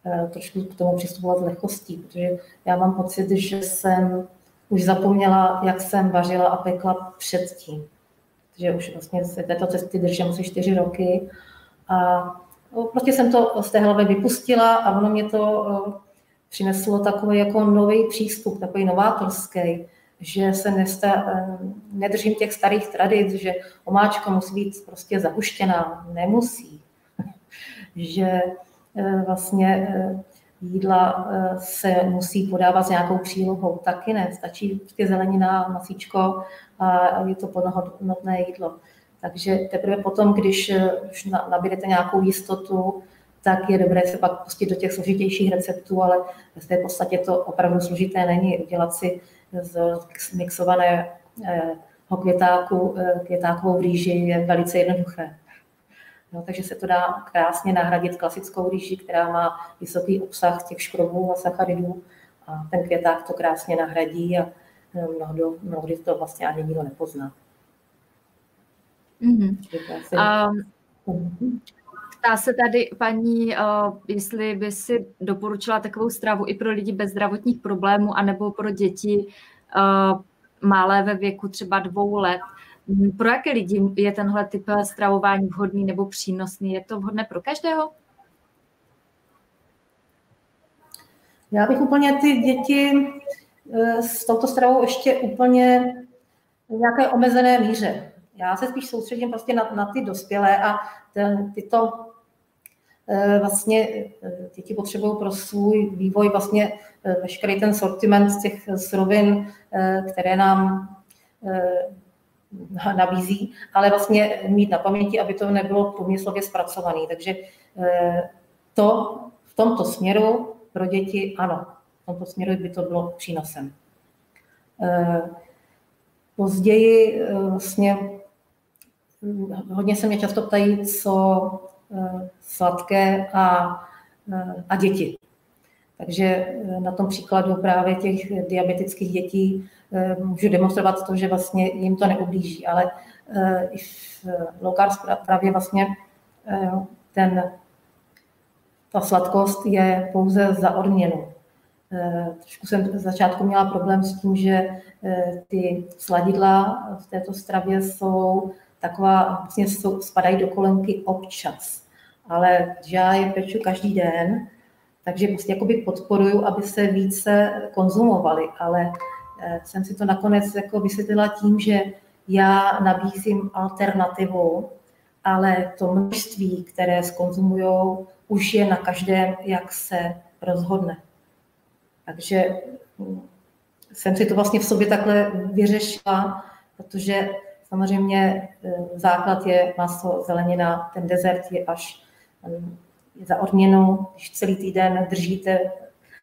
Eh, trošku k tomu přistupovat s lehkostí, protože já mám pocit, že jsem už zapomněla, jak jsem vařila a pekla předtím že už vlastně se této cesty držím asi čtyři roky. A prostě jsem to z té hlavy vypustila a ono mě to přineslo takový jako nový přístup, takový novátorský, že se nesta, nedržím těch starých tradic, že omáčka musí být prostě zahuštěná. Nemusí. že e, vlastně jídla se musí podávat s nějakou přílohou. Taky ne, stačí prostě zelenina, masíčko a je to plnohodnotné jídlo. Takže teprve potom, když už nabídete nějakou jistotu, tak je dobré se pak pustit do těch složitějších receptů, ale v té podstatě to opravdu složité není. Udělat si z mixovaného květáku, květákovou rýži je velice jednoduché. No, takže se to dá krásně nahradit klasickou rýži, která má vysoký obsah těch škrobů a sacharidů a ten květák to krásně nahradí a eh, mnohdy, mnohdy to vlastně ani nikdo nepozná. Mm-hmm. Um, ptá se tady paní, uh, jestli by si doporučila takovou stravu i pro lidi bez zdravotních problémů, anebo pro děti uh, malé ve věku třeba dvou let, pro jaké lidi je tenhle typ stravování vhodný nebo přínosný? Je to vhodné pro každého? Já bych úplně ty děti eh, s touto stravou ještě úplně v nějaké omezené míře. Já se spíš soustředím prostě na, na ty dospělé a ten, tyto eh, vlastně eh, děti potřebují pro svůj vývoj vlastně veškerý ten sortiment z těch surovin, které nám nabízí, ale vlastně mít na paměti, aby to nebylo průmyslově zpracované. Takže eh, to v tomto směru pro děti ano, v tomto směru by to bylo přínosem. Eh, později eh, vlastně hodně se mě často ptají, co sladké a, a děti. Takže na tom příkladu právě těch diabetických dětí Eh, můžu demonstrovat to, že vlastně jim to neublíží, ale eh, i v low právě vlastně eh, ten, ta sladkost je pouze za odměnu. Trošku jsem v začátku měla problém s tím, že ty sladidla v této stravě jsou taková, vlastně spadají do kolenky občas. Ale já je peču každý den, takže prostě jakoby podporuju, aby se více konzumovali, ale Eh, jsem si to nakonec jako vysvětlila tím, že já nabízím alternativu, ale to množství, které skonzumují, už je na každém, jak se rozhodne. Takže hm, jsem si to vlastně v sobě takhle vyřešila, protože samozřejmě eh, základ je maso, zelenina, ten dezert je až hm, za odměnu, když celý týden držíte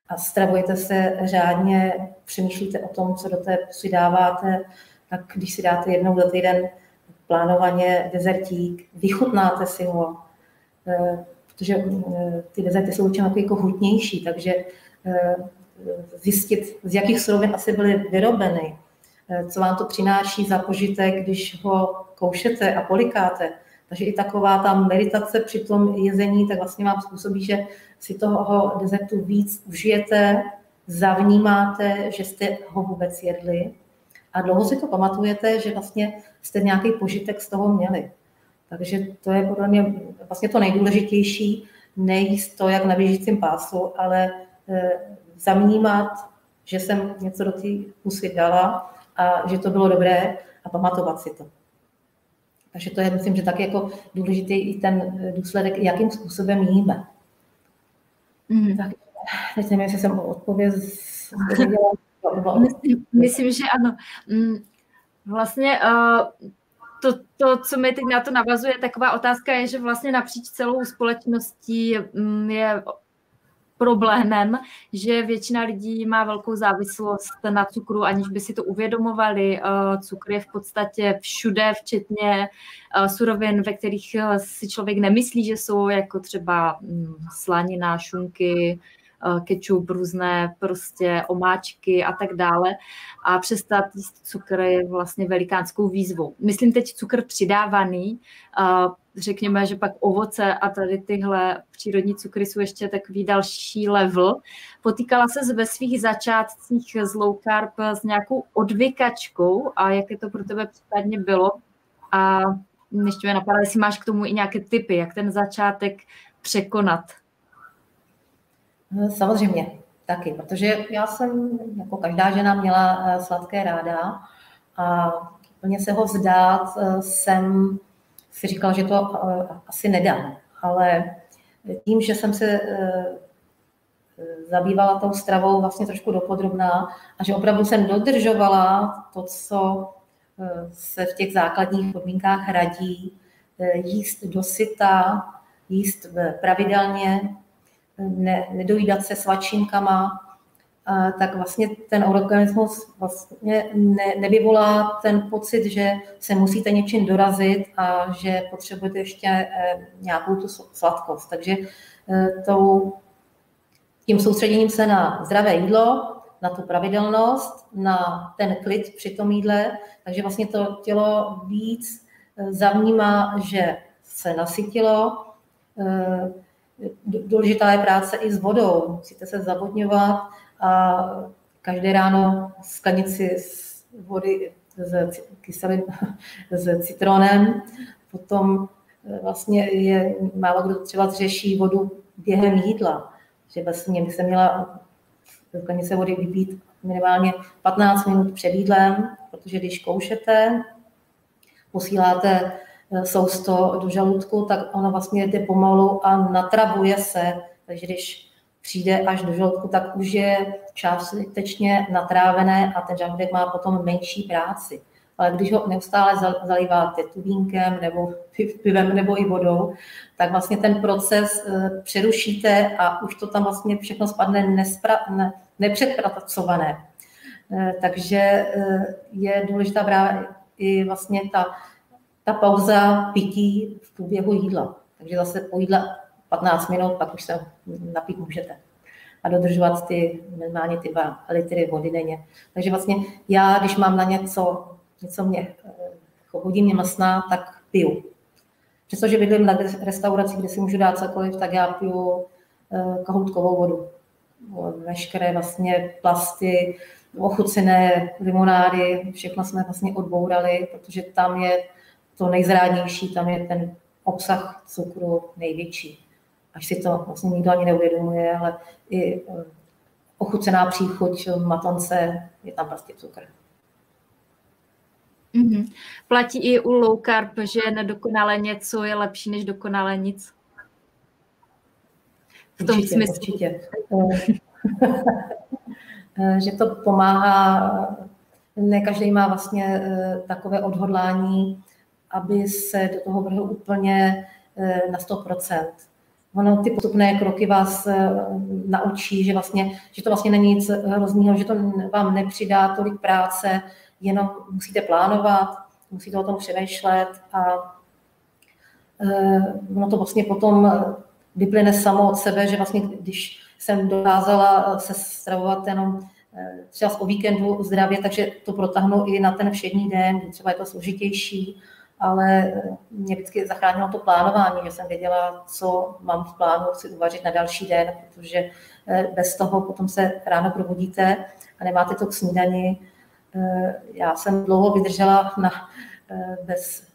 a stravujete se řádně, přemýšlíte o tom, co do té pusy dáváte, tak když si dáte jednou za týden plánovaně dezertík, vychutnáte si ho, eh, protože ty dezerty jsou určitě jako hutnější, takže zjistit, z jakých surovin asi byly vyrobeny, co vám to přináší za požitek, když ho koušete a polikáte. Takže i taková ta meditace při tom jezení, tak vlastně vám způsobí, že si toho dezertu víc užijete, zavnímáte, že jste ho vůbec jedli a dlouho si to pamatujete, že vlastně jste nějaký požitek z toho měli. Takže to je podle mě vlastně to nejdůležitější, nejíst to jak na běžícím pásu, ale e, zavnímat, že jsem něco do té pusy dala a že to bylo dobré a pamatovat si to. Takže to je, myslím, že tak jako důležitý i ten důsledek, jakým způsobem jíme. Mm. Tak, teď nevím, jestli jsem odpověď myslím, myslím, že ano. Mm, vlastně uh, to, to, co mi teď na to navazuje, taková otázka je, že vlastně napříč celou společností mm, je problémem, že většina lidí má velkou závislost na cukru, aniž by si to uvědomovali. Eh, cukr je v podstatě všude, včetně eh, surovin, ve kterých eh, si člověk nemyslí, že jsou, jako třeba mm, slanina, šunky, kečup, různé prostě omáčky a tak dále. A přestat jíst cukr je vlastně velikánskou výzvou. Myslím teď cukr přidávaný, eh, řekněme, že pak ovoce a tady tyhle přírodní cukry jsou ještě takový další level. Potýkala se ve svých začátcích z low carb s nějakou odvykačkou a jak je to pro tebe případně bylo? A ještě mě napadá, jestli máš k tomu i nějaké typy, jak ten začátek překonat. No, samozřejmě, taky, protože já jsem jako každá žena měla eh, sladké ráda a úplně se ho vzdát eh, jsem si říkala, že to eh, asi nedám. Ale tím, že jsem se zabývala tou stravou vlastně trošku dopodrobná a že opravdu jsem dodržovala to, co se v těch základních podmínkách radí, jíst dosyta, jíst pravidelně, ne, nedojídat se svačinkama, tak vlastně ten organismus vlastně ne, nevyvolá ten pocit, že se musíte něčím dorazit a že potřebujete ještě eh, nějakou tu sladkost. Takže eh, tou, tím soustředěním se na zdravé jídlo, na tu pravidelnost, na ten klid při tom jídle, takže vlastně to tělo víc eh, zavnímá, že se nasytilo, důležitá je práce i s vodou. Musíte se zavodňovat a každé ráno sklenici z vody s kyselým, s citronem. Potom eh, vlastně je, málo kdo třeba řeší vodu během jídla. Že vlastně by se měla sklenice vody vypít minimálně 15 minut před jídlem, protože když koušete, posíláte sousto do žaludku, tak ono vlastně jde pomalu a natravuje se. Takže když přijde až do žaludku, tak už je částečně natrávené a ten žaludek má potom menší práci. Ale když ho neustále zalíváte tubínkem nebo pivem nebo i vodou, tak vlastně ten proces eh, přerušíte a už to tam vlastně všechno spadne nespra, ne, nepředpracované. Eh, takže je důležitá právě i vlastně ta ta pauza pití v průběhu jídla. Takže zase po jídle 15 minut, pak už se napít můžete. A dodržovat ty minimálně ty dva litry vody denně. Takže vlastně já, když mám na něco, něco mě chodí mě masná, tak piju. Přestože bydlím na restauraci, kde si můžu dát cokoliv, tak já piju eh, kahoutkovou vodu. Veškeré vlastně plasty, ochucené limonády, všechno jsme vlastně odbourali, protože tam je to nejzrádnější, tam je ten obsah cukru největší. Až si to vlastně nikdo ani neuvědomuje, ale i eh, ochucená příchuť matonce je tam prostě cukr. Mm-hmm. Platí i u low carb, že nedokonale něco je lepší než dokonale nic? V tom určitě, smyslu. Určitě. Eh, že to pomáhá, ne každý má vlastně eh, takové odhodlání aby se do toho vrhl úplně eh, na 100%. Ono ty postupné kroky vás eh, naučí, že, vlastně, že to vlastně není nic hrozného, že to vám nepřidá tolik práce, jenom musíte plánovat, musíte o tom přemýšlet a eh, ono to vlastně potom vyplyne samo od sebe, že vlastně když jsem dokázala se stravovat jenom třeba o víkendu zdravě, takže to protáhnu i na ten všední den, třeba je to složitější, ale eh, mě vždycky zachránilo to plánování, že jsem věděla, co mám v plánu si uvařit na další den, protože eh, bez toho potom se ráno probudíte a nemáte to k snídani. Já jsem dlouho vydržela na, bez,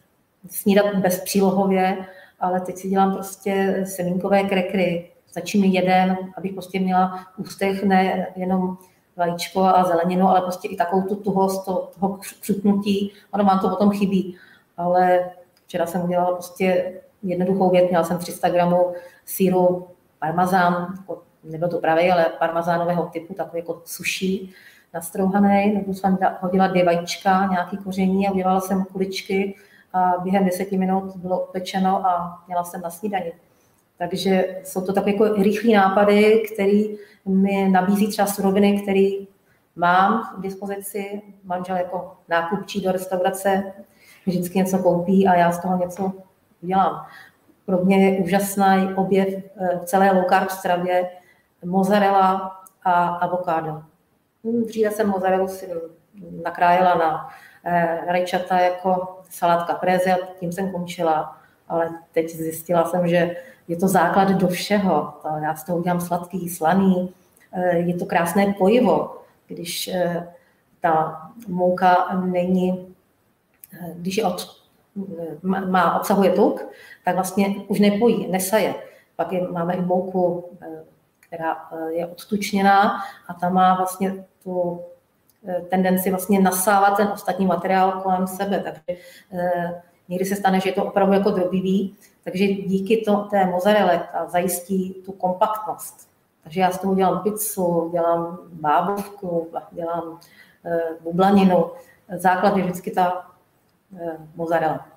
snídat bez přílohově, ale teď si dělám prostě semínkové krekry. Stačí mi jeden, abych prostě měla ústech ne jenom vajíčko a zeleninu, ale prostě i takovou tu tuhost to, toho křupnutí. Ono vám to potom chybí. Ale včera jsem udělala prostě jednoduchou věc, měla jsem 300 gramů síru parmazán, jako, nebyl to pravý, ale parmazánového typu, takový jako suší, nastrouhaný, nebo jsem hodila dvě vajíčka, nějaký koření a udělala jsem kuličky a během deseti minut bylo pečeno a měla jsem na snídani. Takže jsou to takové jako rychlé nápady, které mi nabízí třeba suroviny, které mám v dispozici. Manžel jako nákupčí do restaurace vždycky něco koupí a já z toho něco udělám. Pro mě je úžasný objev eh, v celé low carb stravě mozzarella a avokádo. Dříve jsem mozzarellu si nakrájela na eh, rajčata jako salátka preze a tím jsem končila. Ale teď zjistila jsem, že je to základ do všeho. Já z toho udělám sladký, slaný, eh, je to krásné pojivo, když ta mouka není, když je od, má, obsahuje tuk, tak vlastně už nepojí, nesaje. Pak je, máme i mouku, která je odtučněná a ta má vlastně tu tendenci vlastně nasávat ten ostatní materiál kolem sebe. Takže někdy se stane, že je to opravdu jako drobivý, takže díky to, té mozzarelle zajistí tu kompaktnost. Takže já z toho dělám pizzu, dělám bábovku, dělám e, bublaninu. Základ je vždycky ta mozzarella.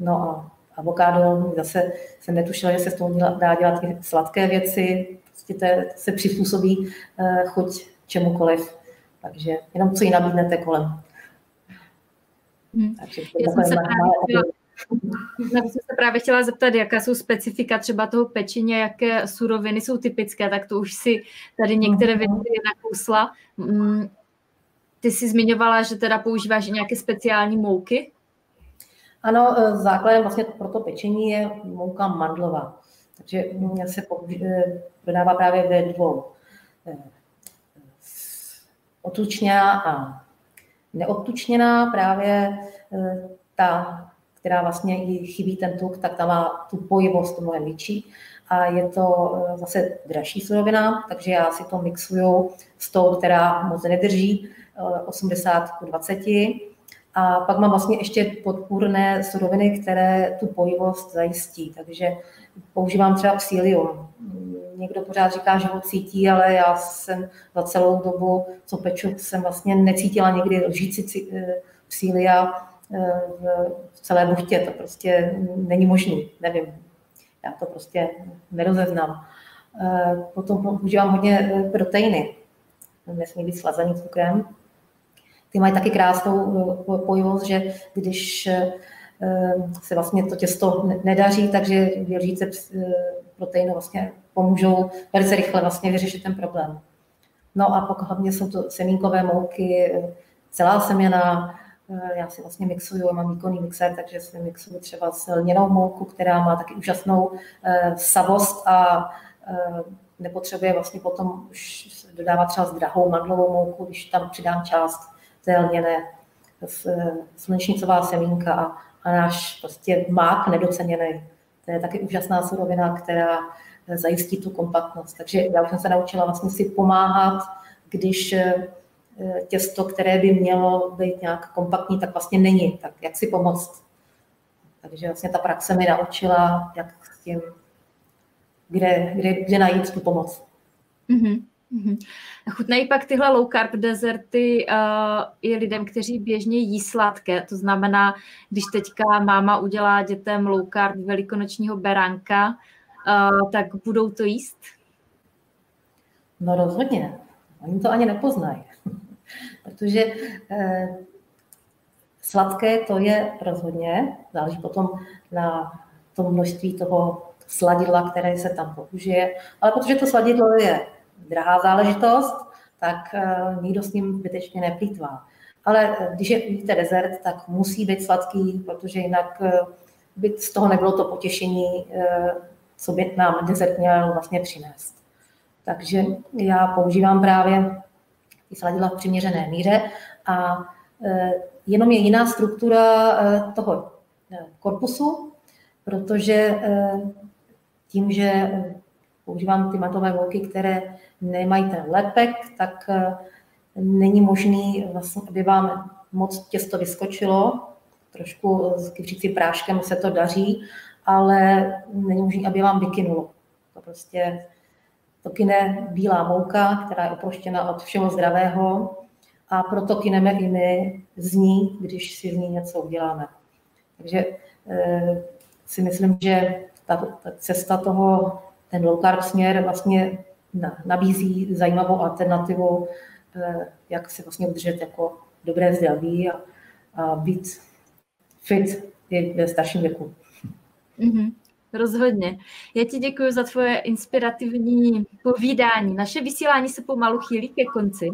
No a avokádo, zase jsem netušila, že se z toho dá dělat i sladké věci, prostě to, se přizpůsobí e, chuť čemukoliv. Takže jenom co jí nabídnete kolem. Hmm. Takže Já jsem se právě já jsem se právě chtěla zeptat, jaká jsou specifika třeba toho pečině, jaké suroviny jsou typické, tak to už si tady některé mhm. věci nakousla. Mm, ty jsi zmiňovala, že teda používáš nějaké speciální mouky? Ano, e, základem vlastně pro to pečení je mouka mandlová. Takže se e, prodává právě ve dvou. E, otučněná a neodtučněná právě ta která vlastně i chybí ten tuk, tak ta má tu pojivost mnohem větší. A je to zase dražší surovina, takže já si to mixuju s tou, která moc nedrží, 80 k 20. A pak mám vlastně ještě podpůrné suroviny, které tu pojivost zajistí. Takže používám třeba psílium. Někdo pořád říká, že ho cítí, ale já jsem za celou dobu, co peču, jsem vlastně necítila nikdy lžíci eh, psília v celé buchtě. To prostě není možný, nevím. Já to prostě nerozeznám. Eh, potom používám hodně eh, proteiny. Nesmí být slazený cukrem. Ty mají taky krásnou eh, pojivost, že když se vlastně to těsto nedaří, takže dvě lžíce proteinu vlastně pomůžou velice rychle vlastně vyřešit ten problém. No a pokud hlavně jsou to semínkové mouky, celá semena, Eh, já si vlastně mixuju, mám výkonný mixer, takže si mixuju třeba s lněnou mouku, která má taky úžasnou eh, savost a eh, nepotřebuje vlastně potom už dodávat třeba drahou mandlovou mouku, když tam přidám část té lněné slunečnicová semínka a, a náš prostě mák nedoceněný. To je taky úžasná surovina, která zajistí tu kompaktnost. Takže já už jsem se naučila vlastně si pomáhat, když Eh, těsto, které by mělo být nějak kompaktní, tak vlastně není. Tak jak si pomoct? Takže vlastně ta praxe mi naučila, jak s tím, kde, kde, kde najít tu pomoc. Mm-hmm. Mm-hmm. Chutnají pak tyhle low carb dezerty uh, i lidem, kteří běžně jí sladké. To znamená, když teďka máma udělá dětem low carb velikonočního beránka, uh, tak budou to jíst? No rozhodně. Oni to ani nepoznají. Protože eh, sladké to je rozhodně, záleží potom na tom množství toho sladidla, které se tam použije. Ale protože to sladidlo je drahá záležitost, tak nikdo s ním zbytečně neplýtvá. Ale když je jíte dezert, tak musí být sladký, protože jinak by z toho nebylo to potěšení, co by nám dezert měl vlastně přinést. Takže já používám právě ty sladidla v přiměřené míře a jenom je jiná struktura toho korpusu, protože tím, že používám ty matové volky, které nemají ten lepek, tak není možný, vlastně, aby vám moc těsto vyskočilo. Trošku s kypřící práškem se to daří, ale není možné, aby vám vykynulo. To prostě to kyne bílá mouka, která je oproštěna od všeho zdravého a proto kyneme i my z ní, když si z ní něco uděláme. Takže e, si myslím, že ta, ta cesta toho, ten low carb směr vlastně nabízí zajímavou alternativu, e, jak se vlastně udržet jako dobré zdraví a, a být fit i ve starším věku. Mm-hmm. Rozhodně. Já ti děkuji za tvoje inspirativní povídání. Naše vysílání se pomalu chýlí ke konci.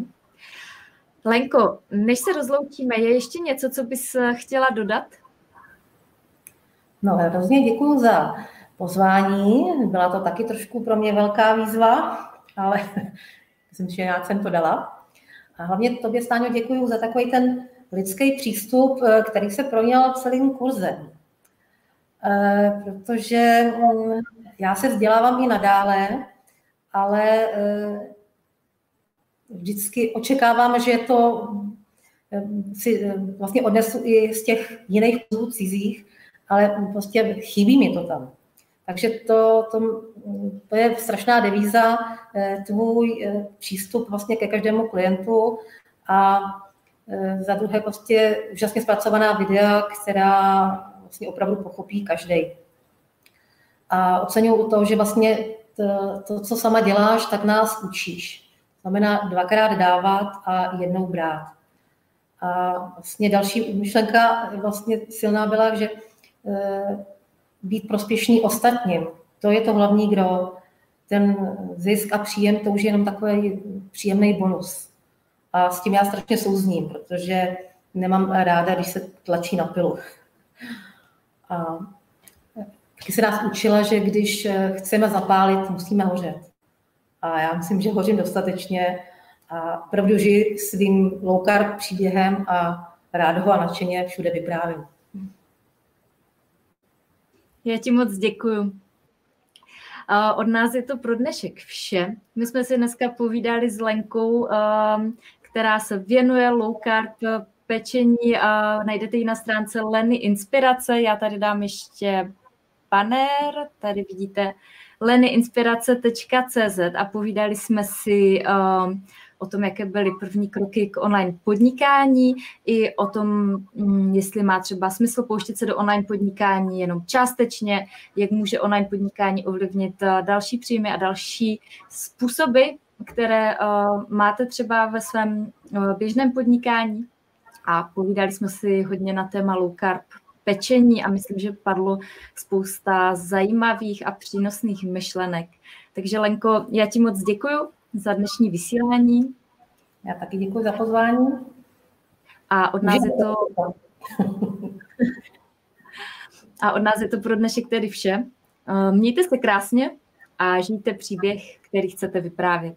Lenko, než se rozloučíme, je ještě něco, co bys chtěla dodat? No, hrozně děkuji za pozvání. Byla to taky trošku pro mě velká výzva, ale myslím, že nějak jsem to dala. A hlavně tobě, Stáňo, děkuji za takový ten lidský přístup, který se proněl celým kurzem. Eh, protože mm, já se vzdělávám i nadále, ale eh, vždycky očekávám, že to eh, si vlastně odnesu i z těch jiných kurzů cizích, ale prostě chybí mi to tam. Takže to, to, to je strašná devíza, tvůj přístup vlastně ke každému klientu a za druhé prostě úžasně zpracovaná videa, která vlastně opravdu pochopí každý. A oceňuju to, že vlastně to, to, co sama děláš, tak nás učíš. Znamená dvakrát dávat a jednou brát. A vlastně další myšlenka vlastně silná byla, že být prospěšný ostatním, to je to hlavní kdo. Ten zisk a příjem, to už je jenom takový příjemný bonus. A s tím já strašně souzním, protože nemám ráda, když se tlačí na pilu. A taky se nás učila, že když chceme zapálit, musíme hořet. A já myslím, že hořím dostatečně a opravdu žiji svým low příběhem a rád ho a nadšeně všude vyprávím. Já ti moc děkuju. Od nás je to pro dnešek vše. My jsme si dneska povídali s Lenkou, ehm, která se věnuje low carb pečení najdete ji na stránce Leny Inspirace. Já tady dám ještě banner, tady vidíte lenyinspirace.cz a povídali jsme si uh, o tom, jaké byly první kroky k online podnikání, i o tom, um, jestli má třeba smysl pouštět se do online podnikání jenom částečně, jak může online podnikání ovlivnit uh, další příjmy a další způsoby, které uh, máte třeba ve svém uh, běžném podnikání a povídali jsme si hodně na téma low carb pečení a myslím, že padlo spousta zajímavých a přínosných myšlenek. Takže Lenko, já ti moc děkuji za dnešní vysílání. Já taky děkuji za pozvání. A od nás je to... A od nás je to pro dnešek tedy vše. Mějte se krásně a žijte příběh, který chcete vyprávět.